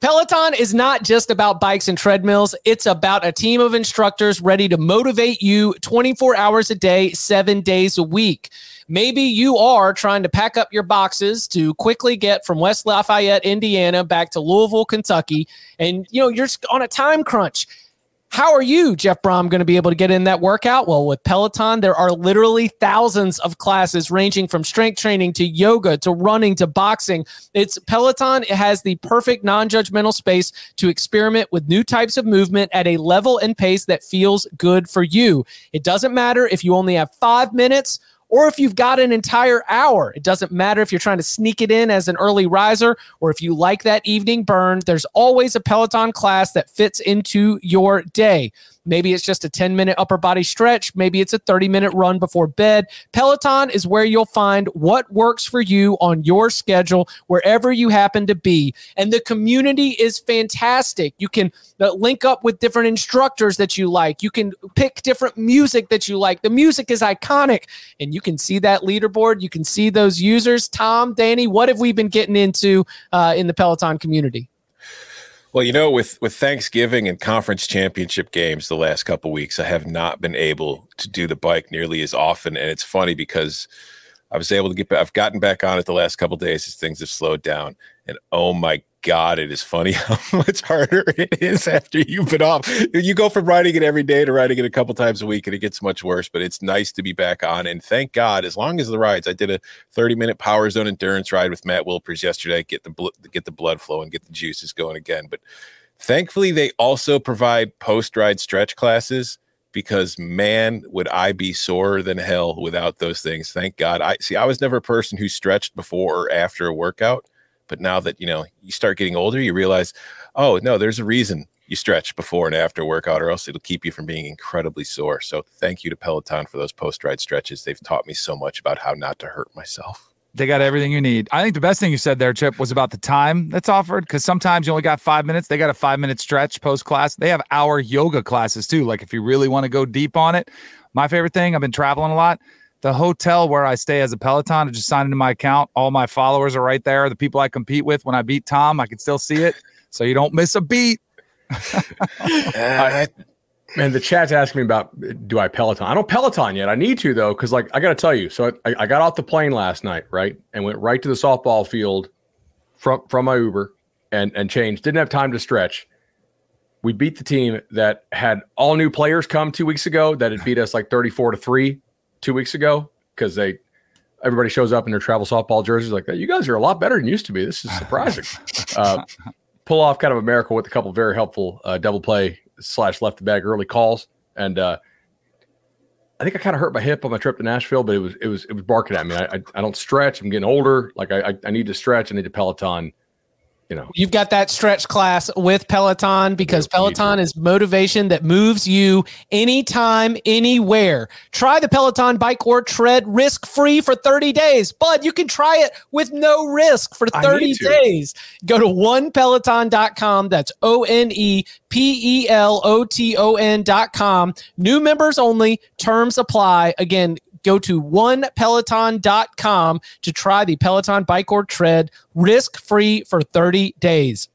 [SPEAKER 1] Peloton is not just about bikes and treadmills. It's about a team of instructors ready to motivate you 24 hours a day, seven days a week. Maybe you are trying to pack up your boxes to quickly get from West Lafayette, Indiana back to Louisville, Kentucky, and you know, you're on a time crunch. How are you, Jeff Brohm, going to be able to get in that workout? Well, with Peloton, there are literally thousands of classes ranging from strength training to yoga to running to boxing. It's Peloton it has the perfect non-judgmental space to experiment with new types of movement at a level and pace that feels good for you. It doesn't matter if you only have 5 minutes or if you've got an entire hour. It doesn't matter if you're trying to sneak it in as an early riser or if you like that evening burn. There's always a Peloton class that fits into your day. Maybe it's just a 10 minute upper body stretch. Maybe it's a 30 minute run before bed. Peloton is where you'll find what works for you on your schedule, wherever you happen to be. And the community is fantastic. You can uh, link up with different instructors that you like. You can pick different music that you like. The music is iconic, and you can see that leaderboard. You can see those users. Tom, Danny, what have we been getting into uh, in the Peloton community?
[SPEAKER 2] Well, you know, with with Thanksgiving and conference championship games the last couple weeks, I have not been able to do the bike nearly as often, and it's funny because I was able to get. I've gotten back on it the last couple days as things have slowed down, and oh my God, it is funny [laughs] how much harder it is after you've been off. You go from riding it every day to riding it a couple times a week, and it gets much worse. But it's nice to be back on. And thank God, as long as the rides, I did a 30 minute Power Zone endurance ride with Matt Wilpers yesterday. Get the bl- get the blood flow and get the juices going again. But thankfully, they also provide post ride stretch classes because man, would I be sorer than hell without those things. Thank God. I see. I was never a person who stretched before or after a workout but now that you know you start getting older, you realize, oh no, there's a reason you stretch before and after workout, or else it'll keep you from being incredibly sore. So thank you to Peloton for those post ride stretches. They've taught me so much about how not to hurt myself.
[SPEAKER 4] They got everything you need. I think the best thing you said there, Chip, was about the time that's offered because sometimes you only got five minutes. They got a five minute stretch post class. They have hour yoga classes too. Like if you really want to go deep on it. My favorite thing, I've been traveling a lot the hotel where I stay as a Peloton, I just signed into my account. All my followers are right there. The people I compete with when I beat Tom, I can still see it. So you don't miss a beat. [laughs]
[SPEAKER 3] uh, and the chat's asking me about do I Peloton? I don't Peloton yet. I need to though, because like I got to tell you. So I, I got off the plane last night, right, and went right to the softball field from from my Uber and and changed. Didn't have time to stretch. We beat the team that had all new players come two weeks ago that had beat us like thirty four to three two weeks ago because they everybody shows up in their travel softball jerseys like that. You guys are a lot better than used to be. This is [laughs] surprising. uh, pull off kind of a miracle with a couple very helpful uh, double play slash left the bag early calls, and uh, I think I kind of hurt my hip on my trip to Nashville, but it was it was it was barking at me. I I, I don't stretch. I'm getting older. Like I, I I need to stretch. I need to Peloton you know.
[SPEAKER 1] You've got that stretch class with peloton because peloton is motivation that moves you anytime anywhere. Try the peloton bike or tread risk free for 30 days but you can try it with no risk for 30 days. Go to onepeloton.com that's o-n-e-p-e-l-o-t-o-n.com new members only terms apply. Again Go to onepeloton.com to try the Peloton bike or tread risk free for 30 days.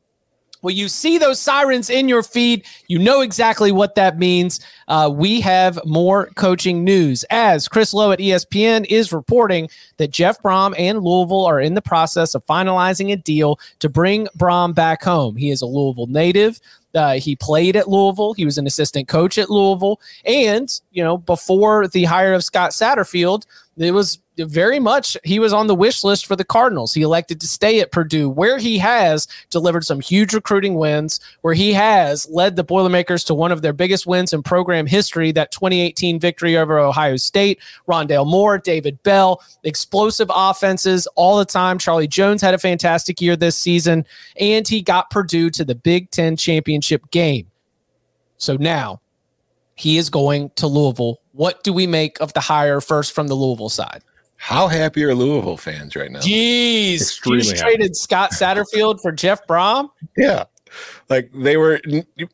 [SPEAKER 1] Well, you see those sirens in your feed, you know exactly what that means. Uh, we have more coaching news as Chris Low at ESPN is reporting that Jeff Brohm and Louisville are in the process of finalizing a deal to bring Brohm back home. He is a Louisville native. Uh, he played at Louisville. He was an assistant coach at Louisville. And, you know, before the hire of Scott Satterfield, it was very much he was on the wish list for the Cardinals. He elected to stay at Purdue, where he has delivered some huge recruiting wins, where he has led the Boilermakers to one of their biggest wins in program history, that 2018 victory over Ohio State. Rondale Moore, David Bell, explosive offenses all the time. Charlie Jones had a fantastic year this season, and he got Purdue to the Big Ten championship game. So now he is going to Louisville. What do we make of the hire first from the Louisville side?
[SPEAKER 2] How happy are Louisville fans right now?
[SPEAKER 1] Jeez, Extremely traded Scott Satterfield for Jeff Brohm.
[SPEAKER 2] Yeah, Like they were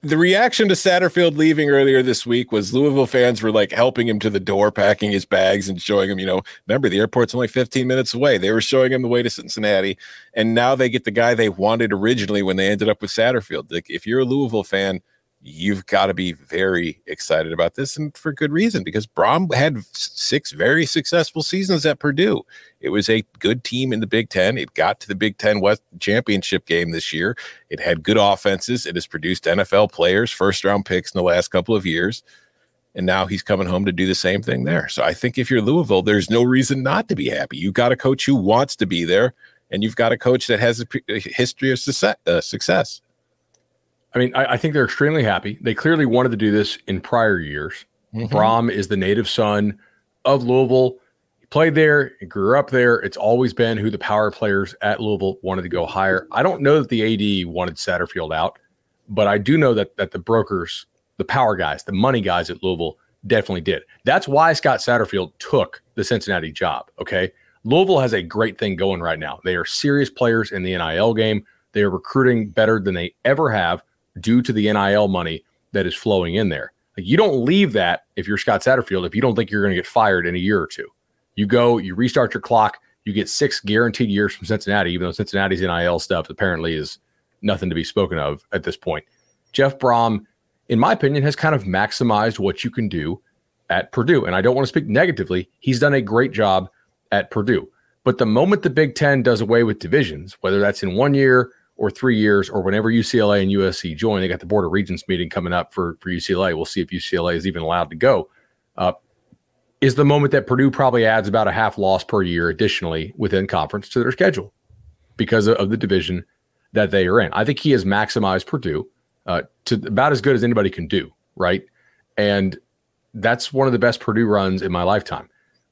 [SPEAKER 2] the reaction to Satterfield leaving earlier this week was Louisville fans were like helping him to the door, packing his bags and showing him, you know, remember the airport's only 15 minutes away. They were showing him the way to Cincinnati. And now they get the guy they wanted originally when they ended up with Satterfield. Like if you're a Louisville fan, you've got to be very excited about this and for good reason because Brohm had six very successful seasons at Purdue. It was a good team in the Big Ten. It got to the Big Ten West championship game this year. It had good offenses. It has produced NFL players, first round picks in the last couple of years. And now he's coming home to do the same thing there. So I think if you're Louisville, there's no reason not to be happy. You've got a coach who wants to be there, and you've got a coach that has a, history of uh, success.
[SPEAKER 3] I mean, I, I, think they're extremely happy. They clearly wanted to do this in prior years. mm hmm Brohm is the native son of Louisville. He played there, he grew up there. It's always been who the power players at Louisville wanted to go higher. I don't know that the AD wanted Satterfield out, but I do know that that the brokers, the power guys, the money guys at Louisville definitely did. That's why Scott Satterfield took the Cincinnati job. Okay. Louisville has a great thing going right now. They are serious players in the NIL game. They are recruiting better than they ever have due to the NIL money that is flowing in there. Like you don't leave that if you're Scott Satterfield if you don't think you're going to get fired in a year or two. You go, you restart your clock, you get six guaranteed years from Cincinnati, even though Cincinnati's NIL stuff apparently is nothing to be spoken of at this point. Jeff Brohm, in my opinion, has kind of maximized what you can do at Purdue. And I don't want to speak negatively. He's done a great job at Purdue. But the moment the Big Ten does away with divisions, whether that's in one year or three years or whenever UCLA and USC join. They got the Board of Regents meeting coming up for, for UCLA. We'll see if UCLA is even allowed to go. Uh, is the moment that Purdue probably adds about a half loss per year additionally within conference to their schedule because of, of the division that they are in. I think he has maximized Purdue uh, to about as good as anybody can do, right? And that's one of the best Purdue runs in my lifetime.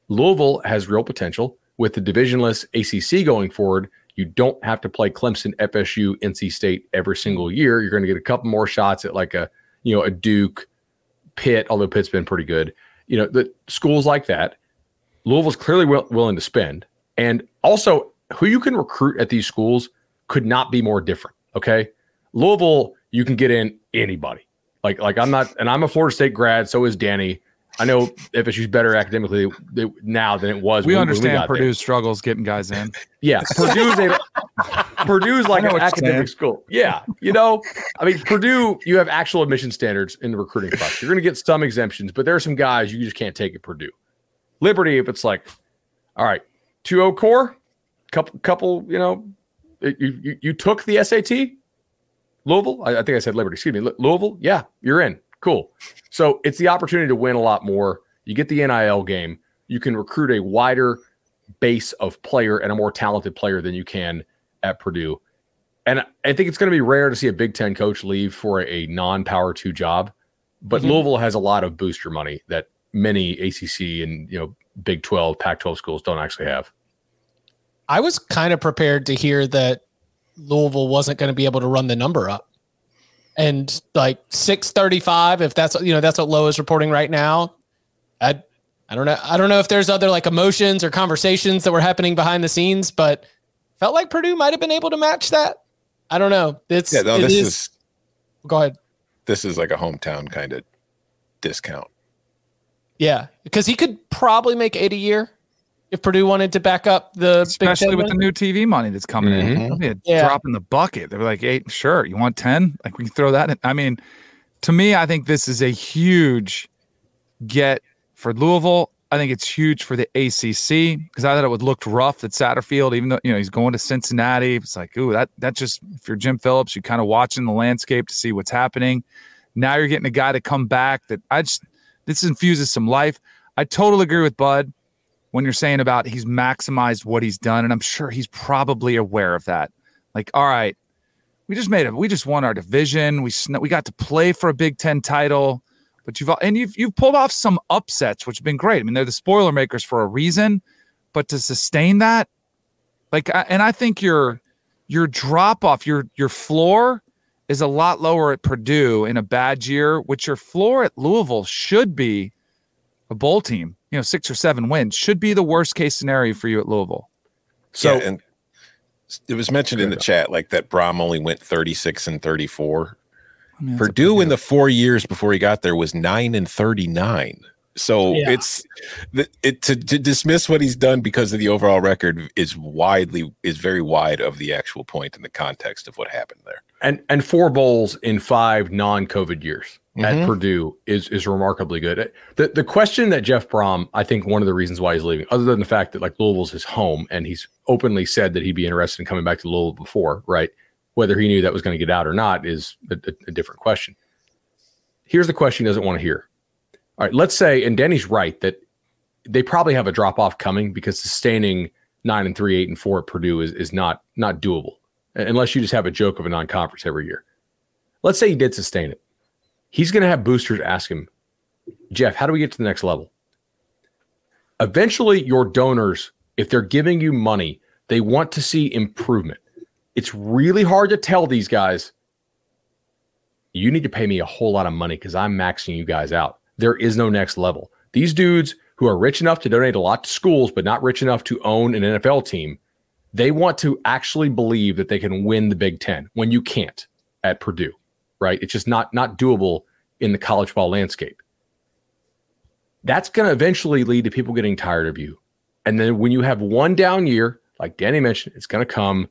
[SPEAKER 3] Louisville has real potential with the divisionless ACC going forward you don't have to play Clemson, FSU, NC State every single year. You're going to get a couple more shots at like a, you know, a Duke, Pitt, although Pitt's been pretty good. You know, the schools like that. Louisville's clearly will, willing to spend. And also, who you can recruit at these schools could not be more different. Okay. Louisville, you can get in anybody. Like, like I'm not, and I'm a Florida State grad. So is Danny. I know FSU's better academically now than it was.
[SPEAKER 4] We when, understand when we Purdue's there. struggles getting guys in.
[SPEAKER 3] Yeah, [laughs] Purdue's a, Purdue's like an academic school. Yeah, you know, I mean, Purdue, you have actual admission standards in the recruiting process. You're going to get some exemptions, but there are some guys you just can't take at Purdue. Liberty, if it's like, all right, two O core, couple, couple, you know, you, you you took the SAT. Louisville, I, I think I said Liberty. Excuse me, Louisville. Yeah, you're in. Cool. So it's the opportunity to win a lot more. You get the NIL game. You can recruit a wider base of player and a more talented player than you can at Purdue. And I think it's going to be rare to see a Big Ten coach leave for a non power two job. But mm-hmm. Louisville has a lot of booster money that many ACC and you know Big 12, Pac 12 schools don't actually have.
[SPEAKER 1] I was kind of prepared to hear that Louisville wasn't going to be able to run the number up and like 635 if that's you know that's what low is reporting right now i i don't know i don't know if there's other like emotions or conversations that were happening behind the scenes but felt like purdue might have been able to match that. I don't know. It's yeah no, this is, is go ahead.
[SPEAKER 2] this is like a hometown kind of discount.
[SPEAKER 1] Yeah because he could probably make eight a year if Purdue wanted to back up the
[SPEAKER 4] especially with the new TV money that's coming mm-hmm. in, be a yeah. drop in the bucket. They were like, "Eight, sure, you want ten? Like we can throw that." in. I mean, to me, I think this is a huge get for Louisville. I think it's huge for the ACC because I thought it would look rough at Satterfield, even though you know he's going to Cincinnati. It's like, ooh, that that just if you're Jim Phillips, you're kind of watching the landscape to see what's happening. Now you're getting a guy to come back that I just this infuses some life. I totally agree with Bud when you're saying about he's maximized what he's done, and I'm sure he's probably aware of that. Like, all right, we just made it. We just won our division. We we got to play for a Big Ten title, but you've and you've you've pulled off some upsets, which have been great. I mean, they're the spoiler makers for a reason, but to sustain that, like, and I think your your drop off, your your floor is a lot lower at Purdue in a bad year, which your floor at Louisville should be a bowl team you know, six or seven wins should be the worst case scenario for you at Louisville.
[SPEAKER 2] So, yeah, and It was mentioned in the chat like that Brohm only went 36 and 34.
[SPEAKER 4] I mean,
[SPEAKER 2] Purdue
[SPEAKER 4] big
[SPEAKER 2] in the four years before he got there was nine and 39. So
[SPEAKER 1] Yeah.
[SPEAKER 2] it's it to, to dismiss what he's done because of the overall record is widely is very wide of the actual point in the context of what happened there.
[SPEAKER 3] And and four bowls in five non-COVID years at
[SPEAKER 2] Mhm.
[SPEAKER 3] Purdue is is remarkably good. The the question that Jeff Brohm, I think one of the reasons why he's leaving, other than the fact that like Louisville's his home and he's openly said that he'd be interested in coming back to Louisville before, right? Whether he knew that was going to get out or not is a, a, a different question. Here's the question he doesn't want to hear. All right, let's say, and Danny's right that they probably have a drop off coming because sustaining nine and three, eight and four at Purdue is is not not doable unless you just have a joke of a non-conference every year. Let's say he did sustain it. He's going to have boosters ask him, Jeff, how do we get to the next level? Eventually, your donors, if they're giving you money, they want to see improvement. It's really hard to tell these guys, you need to pay me a whole lot of money because I'm maxing you guys out. There is no next level. These dudes who are rich enough to donate a lot to schools, but not rich enough to own an NFL team, they want to actually believe that they can win the Big Ten when you can't at Purdue, right? It's just not not doable in the college ball landscape. That's going to eventually lead to people getting tired of you. And then when you have one down year, like Danny mentioned, it's going to come.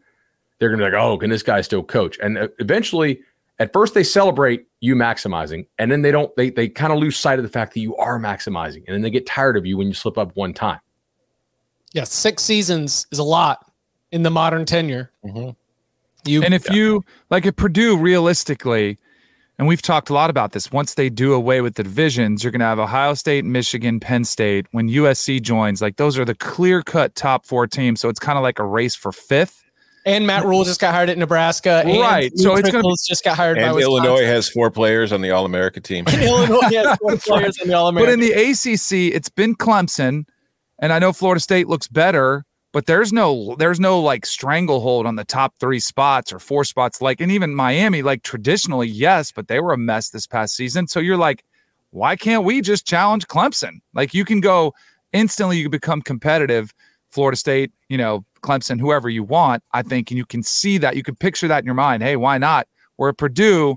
[SPEAKER 3] They're going to be like, oh, can this guy still coach? And uh, eventually, at first, they celebrate you maximizing, and then they don't. They they kind of lose sight of the fact that you are maximizing, and then they get tired of you when you slip up one time.
[SPEAKER 1] Yeah, six seasons is a lot in the modern tenure. Mm-hmm. You
[SPEAKER 4] And if you like at Purdue, realistically, and we've talked a lot about this, once they do away with the divisions, you're going to have Ohio State, Michigan, Penn State. When USC joins, like those are the clear cut top four teams. So it's kind of like a race for fifth.
[SPEAKER 1] and Matt Rhule just got hired at Nebraska. and
[SPEAKER 4] Right, so
[SPEAKER 1] Lou
[SPEAKER 4] it's gonna be-
[SPEAKER 1] just got hired
[SPEAKER 2] And
[SPEAKER 1] Wisconsin.
[SPEAKER 2] Illinois has four players on the All America team. [laughs]
[SPEAKER 1] And Illinois has four [laughs] players in the All America.
[SPEAKER 4] But in the ACC, it's been Clemson, and I know Florida State looks better, but there's no there's no like stranglehold on the top three spots or four spots. Like, and even Miami, like traditionally, yes, but they were a mess this past season. So you're like, why can't we just challenge Clemson? Like, you can go instantly, you can become competitive. Florida State, you know, Clemson, whoever you want, I think, and you can see that. You can picture that in your mind. Hey, why not? we're at Purdue,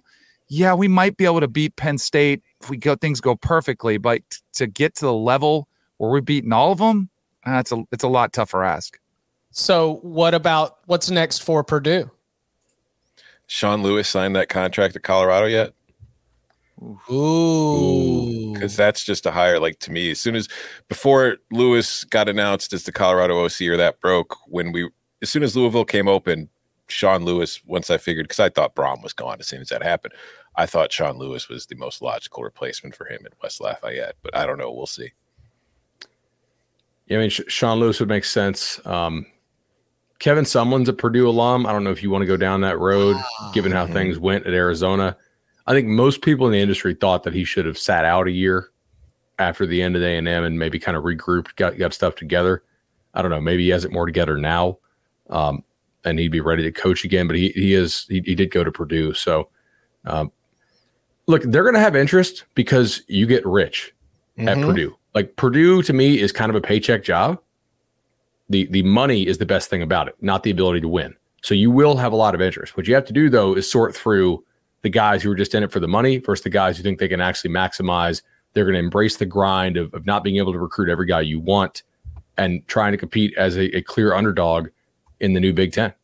[SPEAKER 4] yeah, we might be able to beat Penn State if we go things go perfectly, but to get to the level where we're beating all of them, that's a it's a lot tougher ask.
[SPEAKER 1] so what about what's next for Purdue?
[SPEAKER 2] Sean Lewis signed that contract at Colorado yet?
[SPEAKER 1] Ooh,
[SPEAKER 2] Because that's just a hire. Like to me, as soon as before Lewis got announced as the Colorado OC or that broke, when we as soon as Louisville came open, Sean Lewis. Once I figured, because I thought Brohm was gone as soon as that happened, I thought Sean Lewis was the most logical replacement for him at West Lafayette. But I don't know. We'll see.
[SPEAKER 3] Yeah, I mean, Sean Lewis would make sense. Um, Kevin Sumlin's a Purdue alum. I don't know if you want to go down that road, given how things went at Arizona. I think most people in the industry thought that he should have sat out a year after the end of A and M and maybe kind of regrouped, got got stuff together. I don't know. Maybe he has it more together now, um, and he'd be ready to coach again. But he he is he, he did go to Purdue, so um, look, they're going to have interest because you get rich at
[SPEAKER 2] Mhm.
[SPEAKER 3] Purdue. Like Purdue to me is kind of a paycheck job. The the money is the best thing about it, not the ability to win. So you will have a lot of interest. What you have to do though is sort through the guys who are just in it for the money versus the guys who think they can actually maximize. They're going to embrace the grind of, of not being able to recruit every guy you want and trying to compete as a, a clear underdog in the new Big Ten.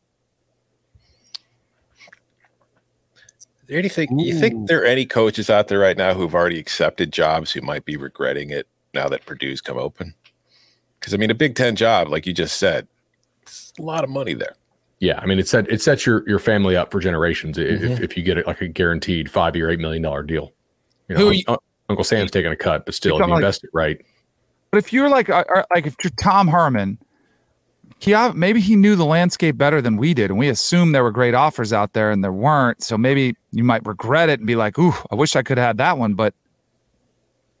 [SPEAKER 2] anything you think there are any coaches out there right now who've already accepted jobs who might be regretting it now that Purdue's come open? Because I mean, a Big Ten job, like you just said, it's a lot of money there.
[SPEAKER 3] Yeah, I mean it set it sets your your family up for generations if,
[SPEAKER 1] Mm-hmm.
[SPEAKER 3] if, if you get it like a guaranteed five year, eight million dollar deal. You know,
[SPEAKER 1] are you-
[SPEAKER 3] Un- Uncle Sam's taking a cut, but still, if
[SPEAKER 4] Become
[SPEAKER 3] you
[SPEAKER 4] like-
[SPEAKER 3] invest it right,
[SPEAKER 4] But if you're like like if you're Tom Herman, he maybe he knew the landscape better than we did, and we assumed there were great offers out there, and there weren't. So maybe you might regret it and be like, "Ooh, I wish I could have had that one," but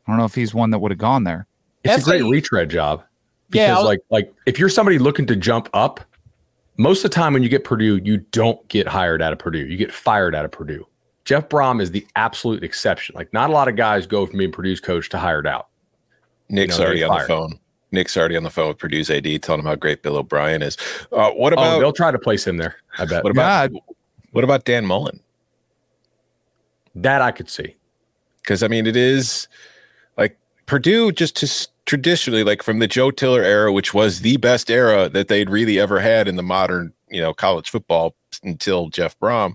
[SPEAKER 4] I don't know if he's one that would have gone there.
[SPEAKER 3] it's a great
[SPEAKER 1] FAU
[SPEAKER 3] retread job. Because
[SPEAKER 1] I'll-
[SPEAKER 3] like like if you're somebody looking to jump up, most of the time when you get Purdue, you don't get hired out of Purdue. You get fired out of Purdue. Jeff Brohm is the absolute exception. Like not a lot of guys go from being Purdue's coach to hired out.
[SPEAKER 2] Nick's
[SPEAKER 3] know,
[SPEAKER 2] already
[SPEAKER 3] they
[SPEAKER 2] on the phone. Nick's already on the phone with Purdue's AD, telling him how great Bill O'Brien is. Uh, what
[SPEAKER 3] Oh,
[SPEAKER 2] about
[SPEAKER 3] they'll try to place him there. I bet
[SPEAKER 2] what about what about Dan Mullen?
[SPEAKER 3] that I could see.
[SPEAKER 2] because I mean it is like Purdue just to traditionally like from the Joe Tiller era, which was the best era that they'd really ever had in the modern you know college football until Jeff Brohm.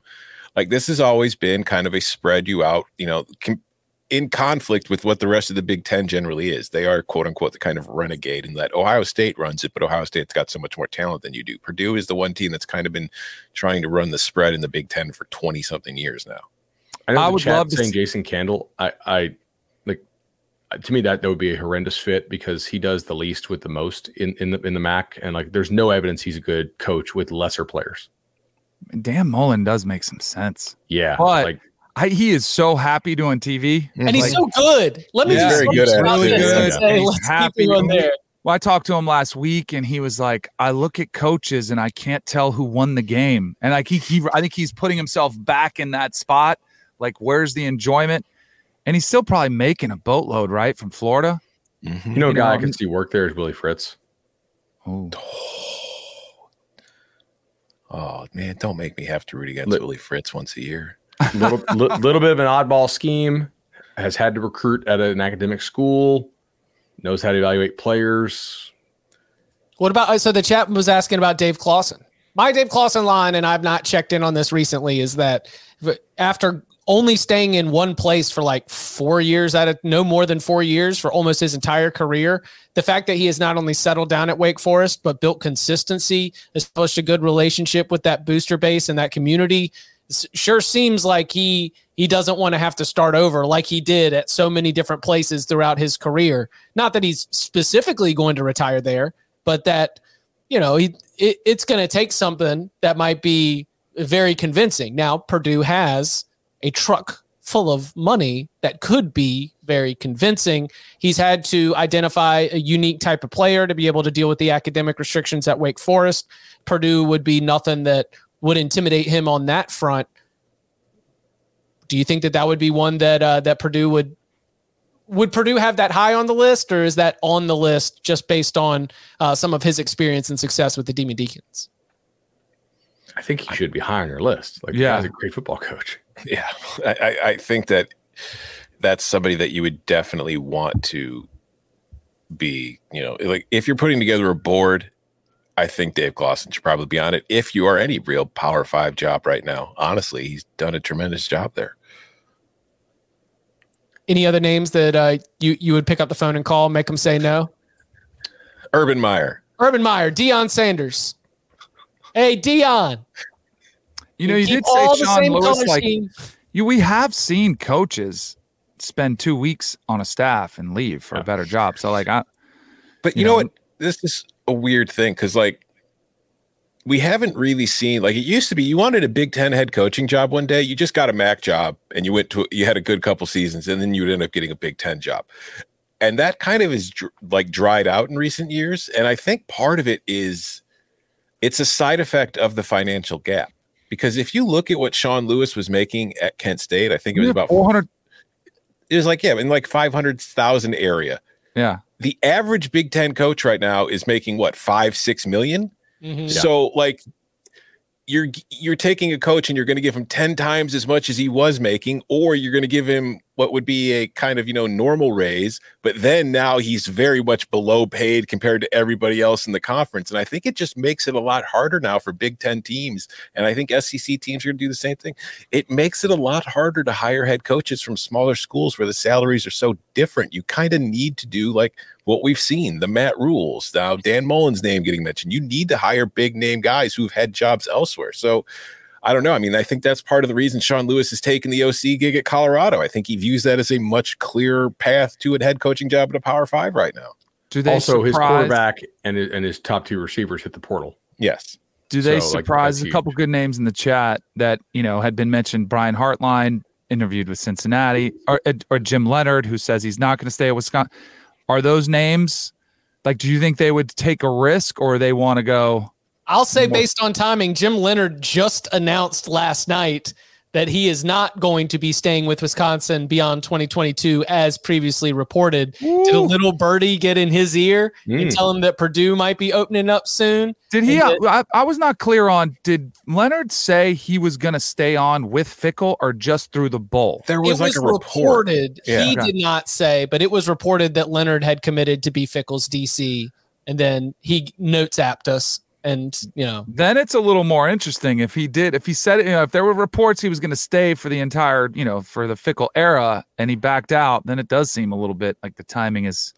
[SPEAKER 2] Like this has always been kind of a spread you out, you know, com- in conflict with what the rest of the Big Ten generally is. They are quote unquote the kind of renegade in that Ohio State runs it, but Ohio State's got so much more talent than you do. Purdue is the one team that's kind of been trying to run the spread in the Big Ten for twenty something years now.
[SPEAKER 3] I, know
[SPEAKER 4] I would
[SPEAKER 3] chat
[SPEAKER 4] love to
[SPEAKER 3] saying
[SPEAKER 4] see-
[SPEAKER 3] Jason Candle. I, I like Uh, to me that that would be a horrendous fit because he does the least with the most in in the in the MAC, and like there's no evidence he's a good coach with lesser players.
[SPEAKER 4] Dan Mullen does make some sense.
[SPEAKER 3] Yeah,
[SPEAKER 4] But-
[SPEAKER 3] like
[SPEAKER 4] I, he is so happy doing TV.
[SPEAKER 1] And he's so good. Let me
[SPEAKER 4] Yeah.
[SPEAKER 1] just
[SPEAKER 2] Very good at it,
[SPEAKER 1] stop
[SPEAKER 2] too.
[SPEAKER 1] this and
[SPEAKER 2] Yeah.
[SPEAKER 1] say,
[SPEAKER 4] He's
[SPEAKER 1] let's
[SPEAKER 4] happy
[SPEAKER 1] keep on there.
[SPEAKER 4] Well, I talked to him last week, and he was like, "I look at coaches, and I can't tell who won the game." And like he, he, I think he's putting himself back in that spot. Like, where's the enjoyment? And he's still probably making a boatload, right, from Florida. Mm-hmm.
[SPEAKER 3] you know, a
[SPEAKER 4] You
[SPEAKER 3] guy I can see work there is Willie Fritz.
[SPEAKER 4] Oh, [sighs]
[SPEAKER 2] Oh man, don't make me have to root against
[SPEAKER 3] Look-
[SPEAKER 2] Willie Fritz once a year. [laughs]
[SPEAKER 3] Little li- little bit of an oddball scheme. Has had to recruit at an academic school. Knows how to evaluate players.
[SPEAKER 1] What about so the chat was asking about Dave Clawson. My Dave Clawson line, and I've not checked in on this recently, is that after only staying in one place for like four years at a no more than four years for almost his entire career, the fact that he has not only settled down at Wake Forest but built consistency, established a good relationship with that booster base and that community, sure seems like he he doesn't want to have to start over like he did at so many different places throughout his career. Not that he's specifically going to retire there, but that you know he it, it's going to take something that might be very convincing. Now Purdue has a truck full of money that could be very convincing. He's had to identify a unique type of player to be able to deal with the academic restrictions at Wake Forest. Purdue would be nothing that would intimidate him on that front. Do you think that that would be one that uh, that Purdue would would Purdue have that high on the list, or is that on the list just based on uh, some of his experience and success with the Demon Deacons?
[SPEAKER 3] I think he should be high on your list. Like,
[SPEAKER 4] Yeah.
[SPEAKER 3] yeah, he's a great football coach.
[SPEAKER 2] Yeah, I, I, think that that's somebody that you would definitely want to be. You know, like if you're putting together a board, I think Dave Clawson should probably be on it. If you are any real Power Five job right now, honestly, he's done a tremendous job there.
[SPEAKER 1] Any other names that uh, you you would pick up the phone and call, make them say no?
[SPEAKER 2] Urban Meyer.
[SPEAKER 1] Urban Meyer, Deion Sanders. Hey, Deion.
[SPEAKER 4] You know, you did say
[SPEAKER 1] all
[SPEAKER 4] Sean Lewis. Like
[SPEAKER 1] scheme.
[SPEAKER 4] you, we have seen coaches spend two weeks on a staff and leave for a oh, better job. So, like, I,
[SPEAKER 2] But you
[SPEAKER 4] You
[SPEAKER 2] know
[SPEAKER 4] know,
[SPEAKER 2] what? This is a weird thing because, like, we haven't really seen like it used to be. You wanted a Big Ten head coaching job one day, you just got a MAC job, and you went to you had a good couple seasons, and then you would end up getting a Big Ten job, and that kind of is dr- like dried out in recent years. And I think part of it is it's a side effect of the financial gap because if you look at what Sean Lewis was making at Kent State, I think it was about
[SPEAKER 4] four hundred.
[SPEAKER 2] it was like yeah, in like five hundred thousand area
[SPEAKER 4] Yeah,
[SPEAKER 2] the average Big Ten coach right now is making what five, six million.
[SPEAKER 1] Mhm.
[SPEAKER 2] So like you're you're taking a coach and you're going to give him 10 times as much as he was making or you're going to give him what would be a kind of you know normal raise but then now he's very much below paid compared to everybody else in the conference. And i think it just makes it a lot harder now for big 10 teams and i think sec teams are going to do the same thing. It makes it a lot harder to hire head coaches from smaller schools where the salaries are so different. You kind of need to do like what we've seen the Matt Rhules now Dan Mullen's name getting mentioned. You need to hire big name guys who've had jobs elsewhere. So I don't know. I mean, I think that's part of the reason Sean Lewis has taken the OC gig at Colorado. I think he views that as a much clearer path to a head coaching job at a Power Five right now.
[SPEAKER 4] do they
[SPEAKER 3] Also, his quarterback and his, and his top two receivers hit the portal.
[SPEAKER 2] Yes.
[SPEAKER 4] Do they
[SPEAKER 3] So,
[SPEAKER 4] surprise
[SPEAKER 3] that's
[SPEAKER 4] a couple good names in the chat that you know had been mentioned? Brian Hartline interviewed with Cincinnati, or or Jim Leonhard, who says he's not going to stay at Wisconsin. Are those names like? Do you think they would take a risk, or they want to go?
[SPEAKER 1] I'll say
[SPEAKER 4] More-
[SPEAKER 1] based on timing, Jim Leonhard just announced last night that he is not going to be staying with Wisconsin beyond 2022, as previously reported. Did a little birdie get in his ear and
[SPEAKER 3] Mm.
[SPEAKER 1] tell him that Purdue might be opening up soon?
[SPEAKER 4] Did he?
[SPEAKER 1] And
[SPEAKER 4] I, I was not clear on. Did Leonhard say he was going to stay on with Fickell or just through the bowl?
[SPEAKER 2] There
[SPEAKER 1] it
[SPEAKER 2] was like
[SPEAKER 1] was
[SPEAKER 2] a report.
[SPEAKER 1] reported.
[SPEAKER 2] Yeah.
[SPEAKER 1] He
[SPEAKER 4] Okay.
[SPEAKER 1] did not say, but it was reported that Leonhard had committed to be Fickell's DC, and then he notes apped us, and you know,
[SPEAKER 4] Then it's a little more interesting if he did. If he said, you know, if there were reports he was going to stay for the entire, you know, for the Fickell era, and he backed out, then it does seem a little bit like the timing is.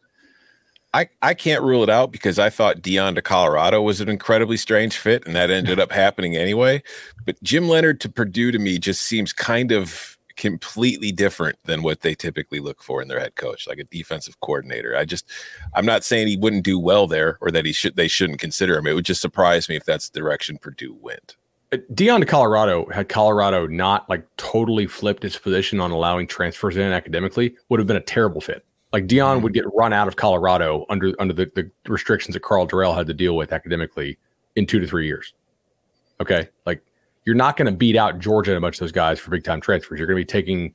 [SPEAKER 2] I, I can't rule it out because I thought Deion to Colorado was an incredibly strange fit, and that ended up [laughs] happening anyway. But Jim Leonhard to Purdue to me just seems kind of completely different than what they typically look for in their head coach, like a defensive coordinator. I just I'm not saying he wouldn't do well there or that he should they shouldn't consider him. It would just surprise me if that's the direction Purdue went.
[SPEAKER 3] Uh, Deion to Colorado had Colorado not like totally flipped its position on allowing transfers in academically would have been a terrible fit. Like Deion would get run out of Colorado under under the, the restrictions that Karl Dorrell had to deal with academically in two to three years. Okay, like you're not going to beat out Georgia and a bunch of those guys for big time transfers. You're going to be taking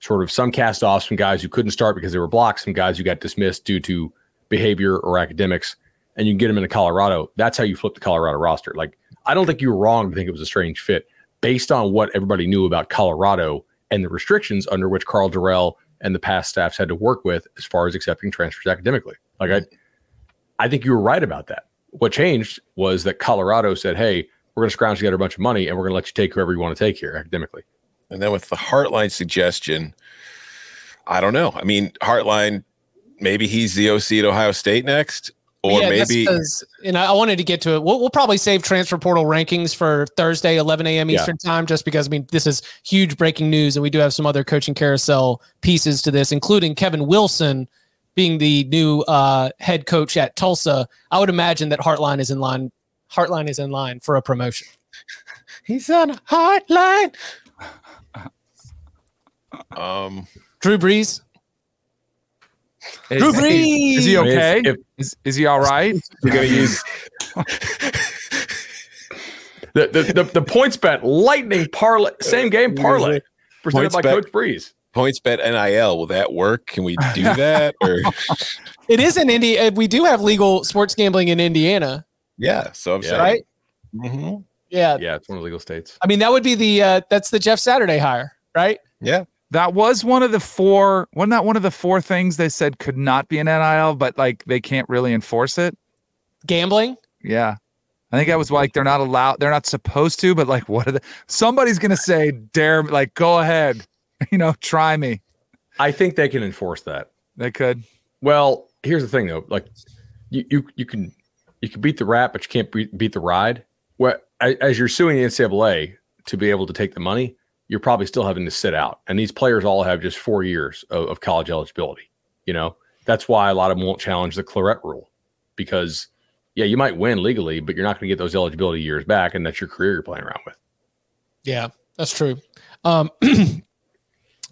[SPEAKER 3] sort of some cast offs, some guys who couldn't start because they were blocked, some guys who got dismissed due to behavior or academics, and you can get them into Colorado. That's how you flip the Colorado roster. Like I don't think you were wrong to think it was a strange fit based on what everybody knew about Colorado and the restrictions under which Karl Dorrell and the past staffs had to work with as far as accepting transfers academically. Like I I think you were right about that. What changed was that Colorado said, "Hey, we're going to scrounge together a bunch of money and we're going to let you take whoever you want to take here academically."
[SPEAKER 2] And then with the Hartline suggestion, I don't know. I mean, Hartline, maybe he's the OC at Ohio State next, or
[SPEAKER 1] Yeah, that's
[SPEAKER 2] maybe
[SPEAKER 1] 'cause- and I I wanted to get to it. We'll, we'll probably save transfer portal rankings for Thursday, 11 a.m.
[SPEAKER 3] Yeah.
[SPEAKER 1] Eastern time, just because I mean this is huge breaking news, and we do have some other coaching carousel pieces to this, including Kevin Wilson being the new uh, head coach at Tulsa. I would imagine that Hartline is in line. Hartline is in line for a promotion. [laughs]
[SPEAKER 2] he's on a Heartline. um,
[SPEAKER 1] Drew Brees,
[SPEAKER 4] Is,
[SPEAKER 1] Drew Brees.
[SPEAKER 4] he, is he
[SPEAKER 3] I if-
[SPEAKER 4] okay?
[SPEAKER 3] if-
[SPEAKER 4] is, is he all right?
[SPEAKER 2] we're gonna use [laughs]
[SPEAKER 3] The the, the, the PointsBet lightning parlay same game parlay presented
[SPEAKER 2] Points
[SPEAKER 3] by
[SPEAKER 2] bet.
[SPEAKER 3] Coach Brees.
[SPEAKER 2] points bet NIL. Will that work? Can we do that? Or [laughs]
[SPEAKER 1] it is in Indy. We do have legal sports gambling in Indiana,
[SPEAKER 2] yeah, so I'm
[SPEAKER 3] Yeah.
[SPEAKER 2] saying,
[SPEAKER 1] right?
[SPEAKER 2] Mhm.
[SPEAKER 1] Yeah.
[SPEAKER 3] Yeah, it's one of the legal states.
[SPEAKER 1] I mean that would be the uh, that's the Jeff Saturday hire, right?
[SPEAKER 2] yeah.
[SPEAKER 4] That was one of the four. Wasn't that one of the four things they said could not be an NIL, but like they can't really enforce it?
[SPEAKER 1] Gambling.
[SPEAKER 4] Yeah. I think that was like they're not allowed, they're not supposed to, but like what are the somebody's gonna say, dare like go ahead, [laughs] you know, try me.
[SPEAKER 3] I think they can enforce that.
[SPEAKER 4] They could.
[SPEAKER 3] Well, here's the thing though. Like you you, you can you can beat the rap, but you can't beat, beat the ride. What as you're suing the NCAA to be able to take the money, you're probably still having to sit out. And these players all have just four years of, of college eligibility. You know, that's why a lot of them won't challenge the Clarett rule because yeah, you might win legally, but you're not going to get those eligibility years back, and that's your career you're playing around with.
[SPEAKER 1] Yeah, that's true. Um, [clears throat]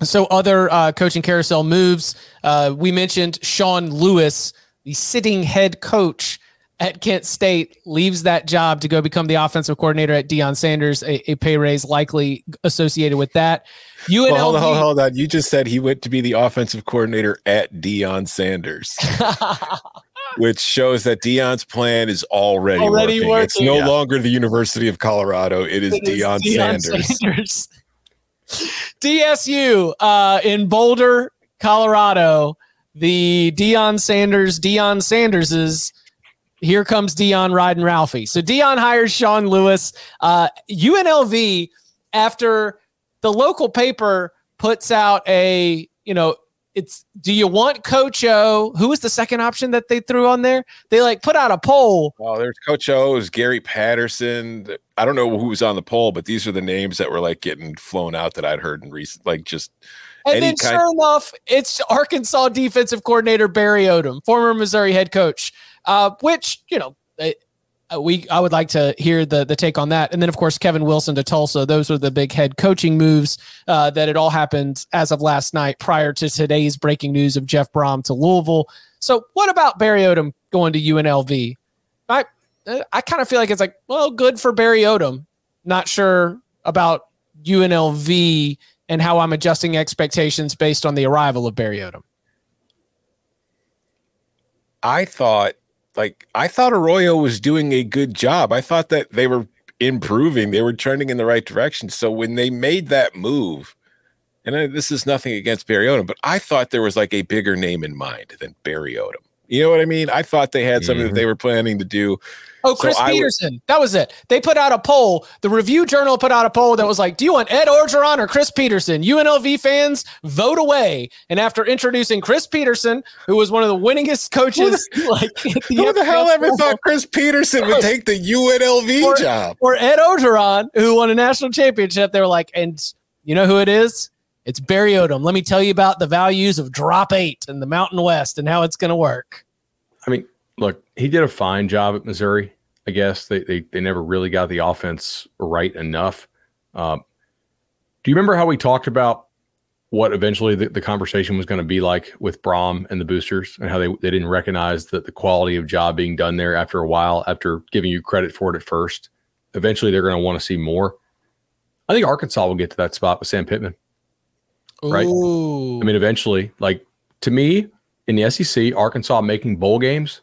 [SPEAKER 1] so other uh, coaching carousel moves. Uh, we mentioned Sean Lewis, the sitting head coach at Kent State, leaves that job to go become the offensive coordinator at Deion Sanders. A, a pay raise likely associated with that. UNLV.
[SPEAKER 2] Well, hold on, hold on, hold on. You just said he went to be the offensive coordinator at Deion Sanders, [laughs] which shows that Deion's plan is already,
[SPEAKER 1] Already
[SPEAKER 2] working. It's no
[SPEAKER 1] yeah.
[SPEAKER 2] longer the University of Colorado. It is
[SPEAKER 1] It is
[SPEAKER 2] Dion
[SPEAKER 1] Deion
[SPEAKER 2] Sanders.
[SPEAKER 1] Sanders. DSU uh, in Boulder, Colorado. The Deion Sanders, Deion Sanderses. Here comes Deion riding Ralphie. So Deion hires Sean Lewis. Uh, UNLV, after the local paper puts out a, you know, it's do you want Coach O? Who was the second option that they threw on there? They like put out a poll.
[SPEAKER 2] Oh, there's Coach O's, Gary Patterson. I don't know who was on the poll, but these are the names that were like getting flown out that I'd heard in recent, like just
[SPEAKER 1] And
[SPEAKER 2] Any
[SPEAKER 1] then, sure enough, it's Arkansas defensive coordinator Barry Odom, former Missouri head coach. Uh, which you know, uh, we I would like to hear the the take on that. And then, of course, Kevin Wilson to Tulsa. Those are the big head coaching moves uh, that it all happened as of last night, prior to today's breaking news of Jeff Brohm to Louisville. So, what about Barry Odom going to UNLV? I I kind of feel like it's like, well, good for Barry Odom. Not sure about UNLV and how I'm adjusting expectations based on the arrival of Barry Odom.
[SPEAKER 2] I thought like I thought Arroyo was doing a good job. I thought that they were improving, they were trending in the right direction. So when they made that move, and I, this is nothing against Barry Odom, but I thought there was like a bigger name in mind than Barry Odom. You know what I mean? I thought they had something
[SPEAKER 3] Mhm.
[SPEAKER 2] that they were planning to do.
[SPEAKER 1] Oh,
[SPEAKER 2] So
[SPEAKER 1] Chris
[SPEAKER 2] I would-
[SPEAKER 1] Peterson. that was it. They put out a poll. The Review Journal put out a poll that was like, "Do you want Ed Orgeron or Chris Petersen?" UNLV fans vote away. And after introducing Chris Petersen, who was one of the winningest coaches, like [laughs] the
[SPEAKER 2] Who the hell ever
[SPEAKER 1] level,
[SPEAKER 2] thought Chris Petersen would take the UNLV
[SPEAKER 1] Or-
[SPEAKER 2] job?
[SPEAKER 1] or Ed Orgeron, who won a national championship, they were like, and you know who it is? It's Barry Odom. Let me tell you about the values of drop eight in the Mountain West and how it's going to work.
[SPEAKER 3] I mean, look, he did a fine job at Missouri. I guess they they, they never really got the offense right enough. Um, do you remember how we talked about what eventually the, the conversation was going to be like with Brohm and the boosters and how they, they didn't recognize that the quality of job being done there after a while, after giving you credit for it at first? Eventually, they're going to want to see more. I think Arkansas will get to that spot with Sam Pittman. Right.
[SPEAKER 1] Ooh.
[SPEAKER 3] I mean, eventually, like to me, in the SEC, Arkansas making bowl games,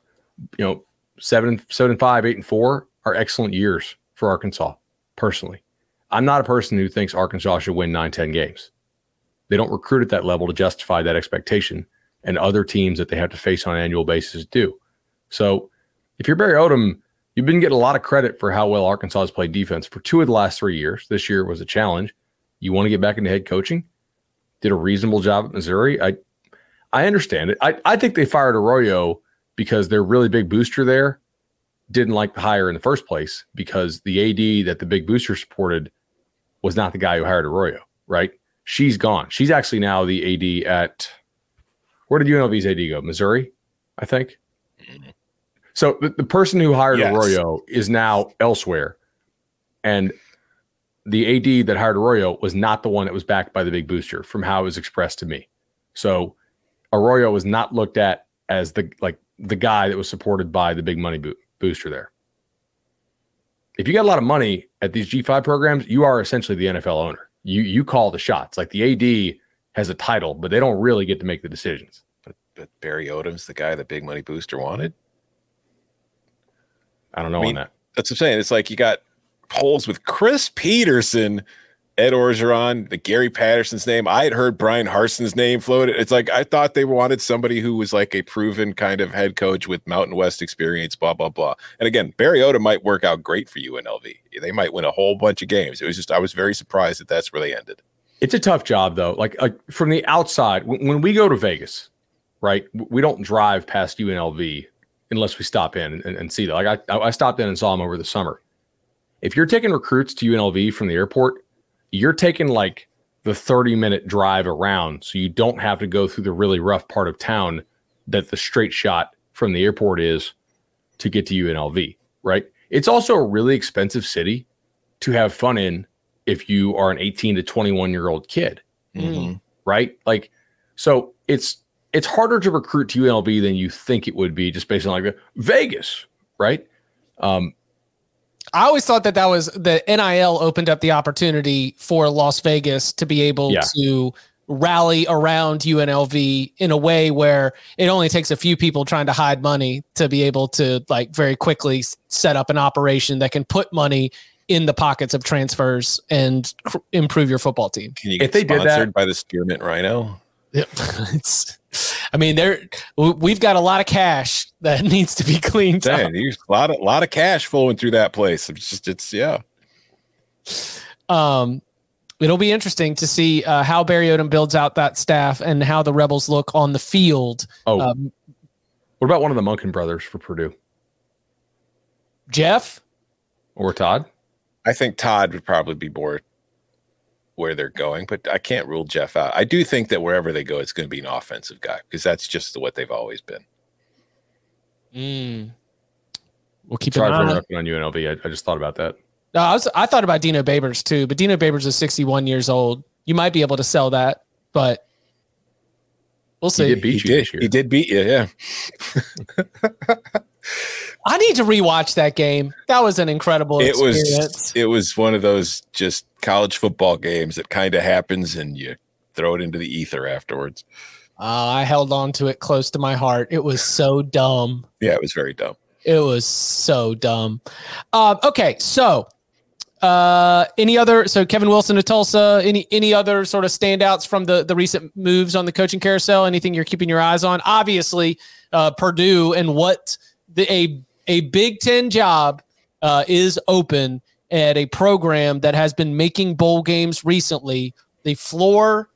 [SPEAKER 3] you know, seven, seven and five, eight and four are excellent years for Arkansas. Personally, I'm not a person who thinks Arkansas should win nine, 10 games. They don't recruit at that level to justify that expectation, and other teams that they have to face on an annual basis do. So, if you're Barry Odom, you've been getting a lot of credit for how well Arkansas has played defense for two of the last three years. This year was a challenge. You want to get back into head coaching? Did a reasonable job at Missouri. I I understand it. I, I think they fired Arroyo because their really big booster there didn't like the hire in the first place because the AD that the big booster supported was not the guy who hired Arroyo, right? She's gone. She's actually now the AD at where did UNLV's AD go? Missouri, I think. So the, the person who hired
[SPEAKER 2] Yes.
[SPEAKER 3] Arroyo is now elsewhere. And the AD that hired Arroyo was not the one that was backed by the big booster from how it was expressed to me. So Arroyo was not looked at as the like the guy that was supported by the big money bo- booster there. If you got a lot of money at these G5 programs, you are essentially the NFL owner. You you call the shots. Like the AD has a title, but they don't really get to make the decisions.
[SPEAKER 2] But, but Barry Odom's the guy that big money booster wanted.
[SPEAKER 3] I don't know
[SPEAKER 2] I mean,
[SPEAKER 3] on that.
[SPEAKER 2] That's what I'm saying. It's like you got polls with Chris Petersen, Ed Orgeron, the Gary Patterson's name. I had heard Bryan Harsin's name floated. It's like I thought they wanted somebody who was like a proven kind of head coach with Mountain West experience, blah, blah, blah. And again, Barry Odom might work out great for UNLV. They might win a whole bunch of games. It was just I was very surprised that that's where they ended.
[SPEAKER 3] It's a tough job though. Like, like from the outside, when, when we go to Vegas, right? We don't drive past UNLV unless we stop in and, and see that. Like I, I stopped in and saw them over the summer. If you're taking recruits to UNLV from the airport, you're taking like the 30 minute drive around, so you don't have to go through the really rough part of town that the straight shot from the airport is to get to UNLV. Right? It's also a really expensive city to have fun in if you are an 18 to 21 year old kid
[SPEAKER 1] Mm.
[SPEAKER 3] right like so it's it's harder to recruit to UNLV than you think it would be just based on like Vegas right um
[SPEAKER 1] I always thought that that was the NIL opened up the opportunity for Las Vegas to be able
[SPEAKER 3] Yeah.
[SPEAKER 1] to rally around UNLV in a way where it only takes a few people trying to hide money to be able to like very quickly set up an operation that can put money in the pockets of transfers and cr- improve your football team.
[SPEAKER 2] Can you
[SPEAKER 3] If
[SPEAKER 2] get
[SPEAKER 3] they did that-
[SPEAKER 2] sponsored by the Spearmint Rhino?
[SPEAKER 1] Yep. [laughs] it's, I mean, there we've got a lot of cash that [laughs] needs to be cleaned up.
[SPEAKER 2] There's a lot of lot of cash flowing through that place. It's just it's yeah.
[SPEAKER 1] um, it'll be interesting to see uh, how Barry Odom builds out that staff and how the Rebels look on the field.
[SPEAKER 3] oh
[SPEAKER 1] Um,
[SPEAKER 3] what about one of the Monken brothers for Purdue
[SPEAKER 1] Jeff,
[SPEAKER 3] or Todd
[SPEAKER 2] I think Todd would probably be more where they're going, but I can't rule Jeff out. I do think that wherever they go, it's going to be an offensive guy because that's just what they've always been. Mm.
[SPEAKER 1] we'll keep
[SPEAKER 3] sorry
[SPEAKER 1] an eye. on-
[SPEAKER 3] interrupting on UNLV I, I just thought about that
[SPEAKER 1] No, I, was, I thought about Dino Babers too, but Dino Babers is 61 years old. You might be able to sell that, but we'll see.
[SPEAKER 3] he
[SPEAKER 1] see.
[SPEAKER 3] did beat
[SPEAKER 2] He
[SPEAKER 3] you
[SPEAKER 2] did.
[SPEAKER 3] this year
[SPEAKER 2] He did beat you. Yeah. [laughs] [laughs]
[SPEAKER 1] I need to rewatch that game. That was an incredible
[SPEAKER 2] it
[SPEAKER 1] experience.
[SPEAKER 2] was it was one of those just college football games that kind of happens and you throw it into the ether afterwards.
[SPEAKER 1] Uh, I held on to it close to my heart. It was so dumb.
[SPEAKER 2] Yeah, it was very dumb.
[SPEAKER 1] It was so dumb. Um, okay, so uh, any other? So Kevin Wilson to Tulsa. Any any other sort of standouts from the the recent moves on the coaching carousel? Anything you're keeping your eyes on? Obviously, uh, Purdue and what the a a Big Ten job uh, is open at a program that has been making bowl games recently. The floor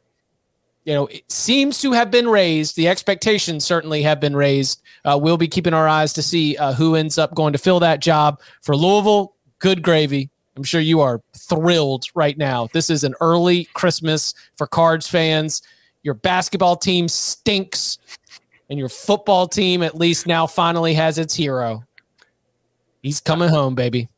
[SPEAKER 1] you know, it seems to have been raised. The expectations certainly have been raised. Uh, we'll be keeping our eyes to see uh, who ends up going to fill that job for Louisville. Good gravy. I'm sure you are thrilled right now. This is an early Christmas for Cards fans. Your basketball team stinks, and your football team at least now finally has its hero. He's coming home, baby.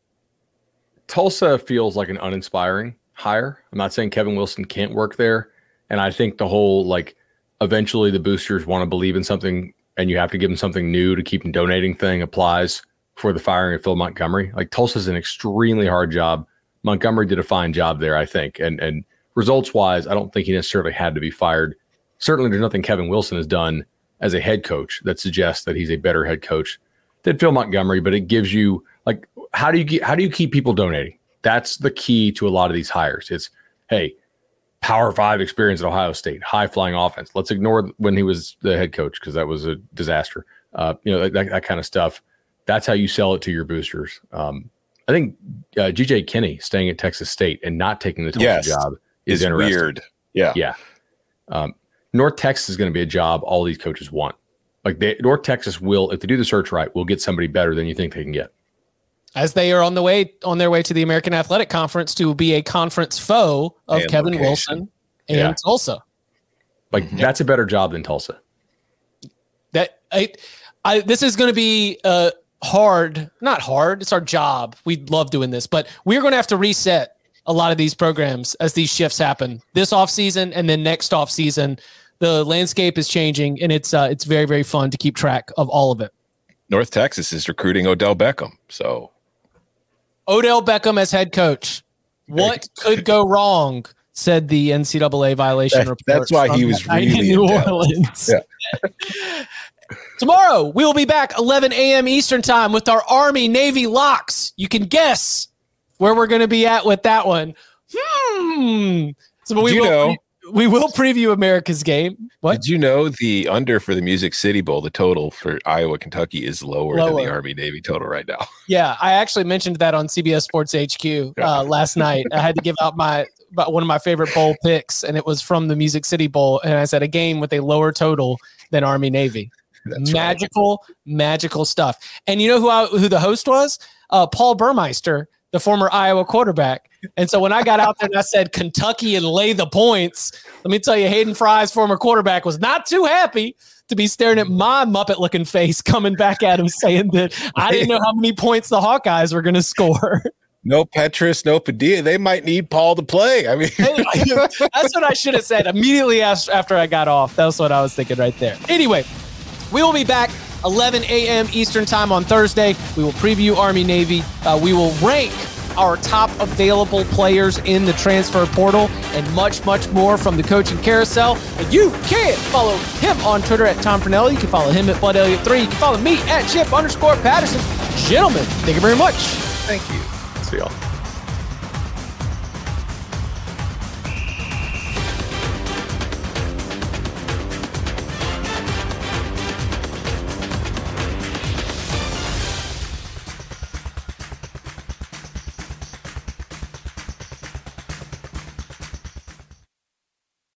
[SPEAKER 3] Tulsa feels like an uninspiring hire. I'm not saying Kevin Wilson can't work there. And I think the whole like eventually the boosters want to believe in something and you have to give them something new to keep them donating thing applies for the firing of Phil Montgomery. Like Tulsa's an extremely hard job. Montgomery did a fine job there, I think. And and results wise, I don't think he necessarily had to be fired. Certainly there's nothing Kevin Wilson has done as a head coach that suggests that he's a better head coach than Phil Montgomery, but it gives you like how do you get how do you keep people donating? That's the key to a lot of these hires. It's hey, Power Five experience at Ohio State, high flying offense. Let's ignore when he was the head coach because that was a disaster. Uh, you know that, that kind of stuff. That's how you sell it to your boosters. Um, I think uh, GJ Kinne staying at Texas State and not taking the Tulsa
[SPEAKER 2] Yes.
[SPEAKER 3] job is interesting.
[SPEAKER 2] weird. Yeah.
[SPEAKER 3] Yeah. Um, North Texas is going to be a job all these coaches want. Like they, North Texas will, if they do the search right, will get somebody better than you think they can get.
[SPEAKER 1] as they are on the way on their way to the American Athletic Conference to be a conference foe of
[SPEAKER 2] And
[SPEAKER 1] Kevin
[SPEAKER 2] location.
[SPEAKER 1] Wilson and
[SPEAKER 3] Yeah.
[SPEAKER 1] Tulsa.
[SPEAKER 3] Like that's a better job than Tulsa.
[SPEAKER 1] That I, I this is going to be uh hard, not hard. It's our job. We love doing this, but we're going to have to reset a lot of these programs as these shifts happen this off season and then next off season. The landscape is changing, and it's uh, it's very very fun to keep track of all of it.
[SPEAKER 2] North Texas is recruiting Odell Beckham. So
[SPEAKER 1] Odell Beckham as head coach. What could go wrong? Said the NCAA violation
[SPEAKER 2] That-
[SPEAKER 1] report.
[SPEAKER 2] that's why he was really
[SPEAKER 1] in New
[SPEAKER 2] in.
[SPEAKER 1] Orleans.
[SPEAKER 2] Yeah. [laughs]
[SPEAKER 1] Tomorrow we will be back 11 a.m. Eastern time with our Army Navy locks. You can guess where we're going to be at with that one. Hmm. So we
[SPEAKER 2] you
[SPEAKER 1] will
[SPEAKER 2] know-
[SPEAKER 1] we will preview America's game. What?
[SPEAKER 2] did you know the under for the Music City Bowl, the total for Iowa Kentucky is lower, than the Army Navy total right now? [laughs]
[SPEAKER 1] Yeah, I actually mentioned that on CBS Sports HQ uh, last night. I had to give out my one of my favorite bowl picks, and it was from the Music City Bowl, and I said a game with a lower total than Army Navy.
[SPEAKER 2] That's right.
[SPEAKER 1] magical, magical stuff. And you know who I, who the host was? Uh, Paul Burmeister, the former Iowa quarterback. And so when I got out there and I said Kentucky and lay the points, let me tell you, Hayden Fry's former quarterback was not too happy to be staring at my Muppet looking face coming back at him saying that I didn't know how many points the Hawkeyes were going to score.
[SPEAKER 2] No Petras, no Padilla. They might need Paul to play. I mean, [laughs]
[SPEAKER 1] That's what I should have said immediately after I got off. That's what I was thinking right there. Anyway, we will be back 11 a.m. Eastern Time on Thursday. We will preview Army Navy. Uh, we will rank our top available players in the transfer portal and much, much more from the coaching carousel. And you can follow him on Twitter at Tom Fornelli. You can follow him at Bud Elliott3. You can follow me at Chip underscore Patterson. Gentlemen, thank you very much.
[SPEAKER 2] thank you.
[SPEAKER 3] See y'all.